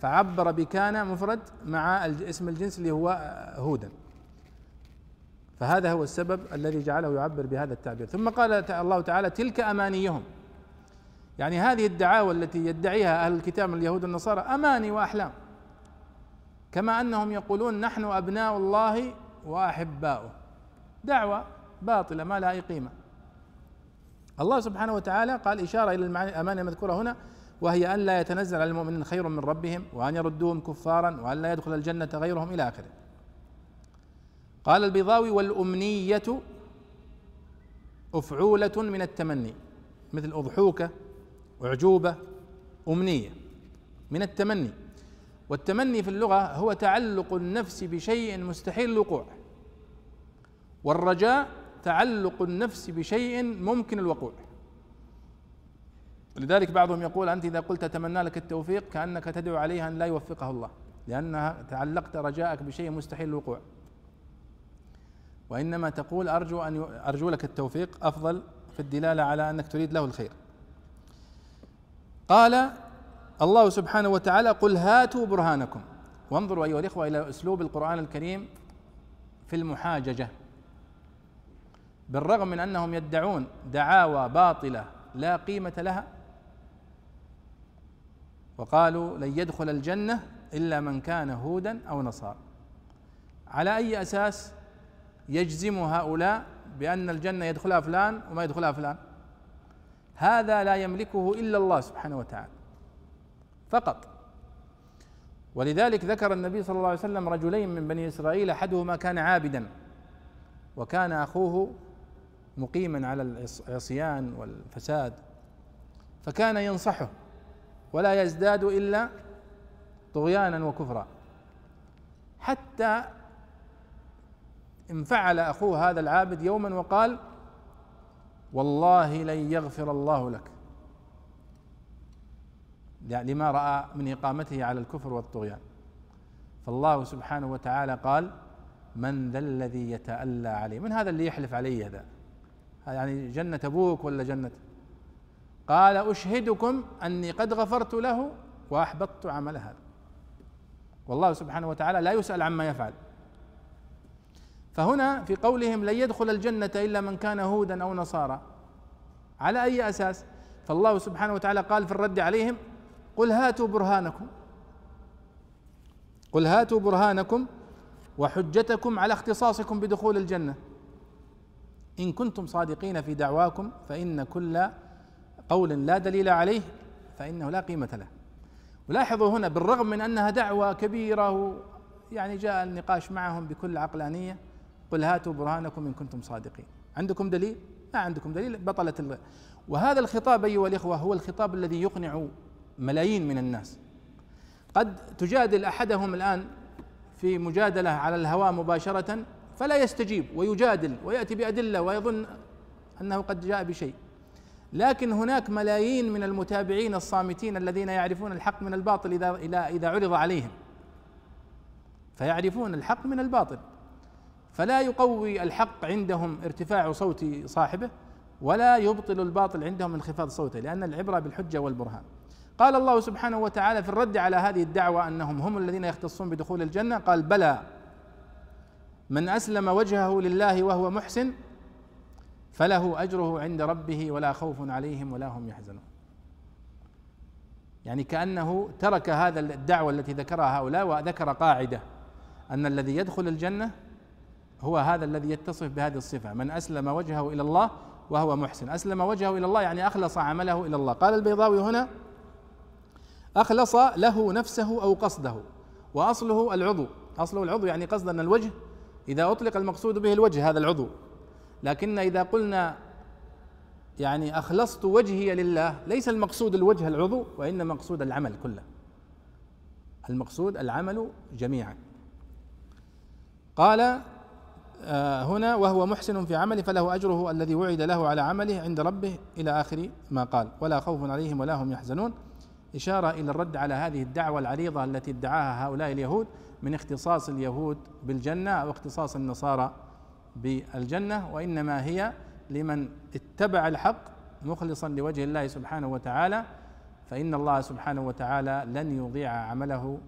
فعبر بكان مفرد مع اسم الجنس اللي هو هودا. فهذا هو السبب الذي جعله يعبر بهذا التعبير. ثم قال الله تعالى تلك أمانيهم. يعني هذه الدعاوى التي يدعيها أهل الكتاب من اليهود والنصارى أماني وأحلام. كما أنهم يقولون نحن أبناء الله وأحباؤه. دعوة باطلة ما لها أي قيمة. الله سبحانه وتعالى قال إشارة إلى الاماني المذكورة هنا وهي أن لا يتنزل على المؤمنين خير من ربهم وأن يردوهم كفارا وأن لا يدخل الجنة غيرهم إلى آخره. قال البيضاوي والأمنية أفعولة من التمني مثل اضحوكه أعجوبة أمنية. من التمني. والتمني في اللغة هو تعلق النفس بشيء مستحيل الوقوع. والرجاء تعلق النفس بشيء ممكن الوقوع. لذلك بعضهم يقول أنت إذا قلت أتمنى لك التوفيق كأنك تدعو عليها أن لا يوفقه الله لأنها تعلقت رجاءك بشيء مستحيل الوقوع. وإنما تقول أرجو أن أرجو لك التوفيق أفضل في الدلالة على أنك تريد له الخير. قال الله سبحانه وتعالى قل هاتوا برهانكم. وانظروا أيها الإخوة إلى أسلوب القرآن الكريم في المحاججة. بالرغم من أنهم يدعون دعاوى باطلة لا قيمة لها وقالوا لن يدخل الجنة إلا من كان هودا أو نصارى. على أي أساس يجزم هؤلاء بأن الجنة يدخلها فلان وما يدخلها فلان؟ هذا لا يملكه إلا الله سبحانه وتعالى. فقط. ولذلك ذكر النبي صلى الله عليه وسلم رجلين من بني إسرائيل أحدهما كان عابدا وكان أخوه مقيما على العصيان والفساد فكان ينصحه ولا يزداد إلا طغيانا وكفرا. حتى انفعل أخوه هذا العابد يوما وقال والله لن يغفر الله لك. لما رأى من إقامته على الكفر والطغيان. فالله سبحانه وتعالى قال من ذا الذي يتألى عليه. من هذا اللي يحلف علي هذا؟ يعني جنة أبوك ولا جنة؟ قال أشهدكم أني قد غفرت له وأحبطت عمل هذا. والله سبحانه وتعالى لا يسأل عما يفعل. فهنا في قولهم لن يدخل الجنة إلا من كان هودا أو نصارى. على أي أساس؟ فالله سبحانه وتعالى قال في الرد عليهم قل هاتوا برهانكم. قل هاتوا برهانكم وحجتكم على اختصاصكم بدخول الجنة. إن كنتم صادقين في دعواكم فإن كل قول لا دليل عليه فإنه لا قيمة له. ولاحظوا هنا بالرغم من أنها دعوة كبيرة يعني جاء النقاش معهم بكل عقلانية قل هاتوا برهانكم إن كنتم صادقين. عندكم دليل؟ ما عندكم دليل بطلت وهذا الخطاب أيها الإخوة هو الخطاب الذي يقنع ملايين من الناس. قد تجادل أحدهم الآن في مجادلة على الهواء مباشرة فلا يستجيب ويجادل ويأتي بأدلة ويظن أنه قد جاء بشيء. لكن هناك ملايين من المتابعين الصامتين الذين يعرفون الحق من الباطل إذا اذا إذا عرض عليهم. فيعرفون الحق من الباطل. فلا يقوي الحق عندهم ارتفاع صوت صاحبه ولا يبطل الباطل عندهم انخفاض صوته لأن العبرة بالحجة والبرهان. قال الله سبحانه وتعالى في الرد على هذه الدعوة أنهم هم الذين يختصون بدخول الجنة قال بلى. من أسلم وجهه لله وهو محسن فله أجره عند ربه ولا خوف عليهم ولا هم يحزنون. يعني كأنه ترك هذا الدعوة التي ذكرها هؤلاء وذكر قاعدة أن الذي يدخل الجنة هو هذا الذي يتصف بهذه الصفة من أسلم وجهه إلى الله وهو محسن. أسلم وجهه إلى الله يعني أخلص عمله إلى الله. قال البيضاوي هنا أخلص له نفسه أو قصده وأصله العضو. أصله العضو يعني قصد أن الوجه إذا أطلق المقصود به الوجه هذا العضو. لكن إذا قلنا يعني أخلصت وجهي لله ليس المقصود الوجه العضو وإنما مقصود العمل كله. المقصود العمل جميعا. قال آه، هنا وهو محسن في عمله فله أجره الذي وعد له على عمله عند ربه إلى آخر ما قال. ولا خوف عليهم ولا هم يحزنون. إشارة إلى الرد على هذه الدعوة العريضة التي ادعاها هؤلاء اليهود من اختصاص اليهود بالجنة أو اختصاص النصارى بالجنة وإنما هي لمن اتبع الحق مخلصا لوجه الله سبحانه وتعالى فإن الله سبحانه وتعالى لن يضيع عمله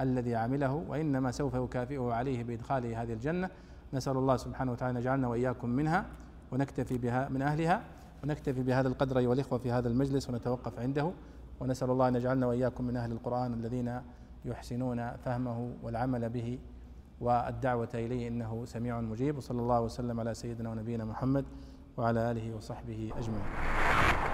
الذي عمله وإنما سوف يكافئه عليه بإدخاله هذه الجنة. نسأل الله سبحانه وتعالى أن يجعلنا وإياكم منها ونكتفي بها من أهلها ونكتفي بهذا القدر أيها الإخوة في هذا المجلس ونتوقف عنده ونسأل الله أن يجعلنا وإياكم من أهل القرآن الذين يحسنون فهمه والعمل به والدعوة إليه إنه سميع مجيب. وصلى الله وسلم على سيدنا ونبينا محمد وعلى آله وصحبه أجمعين.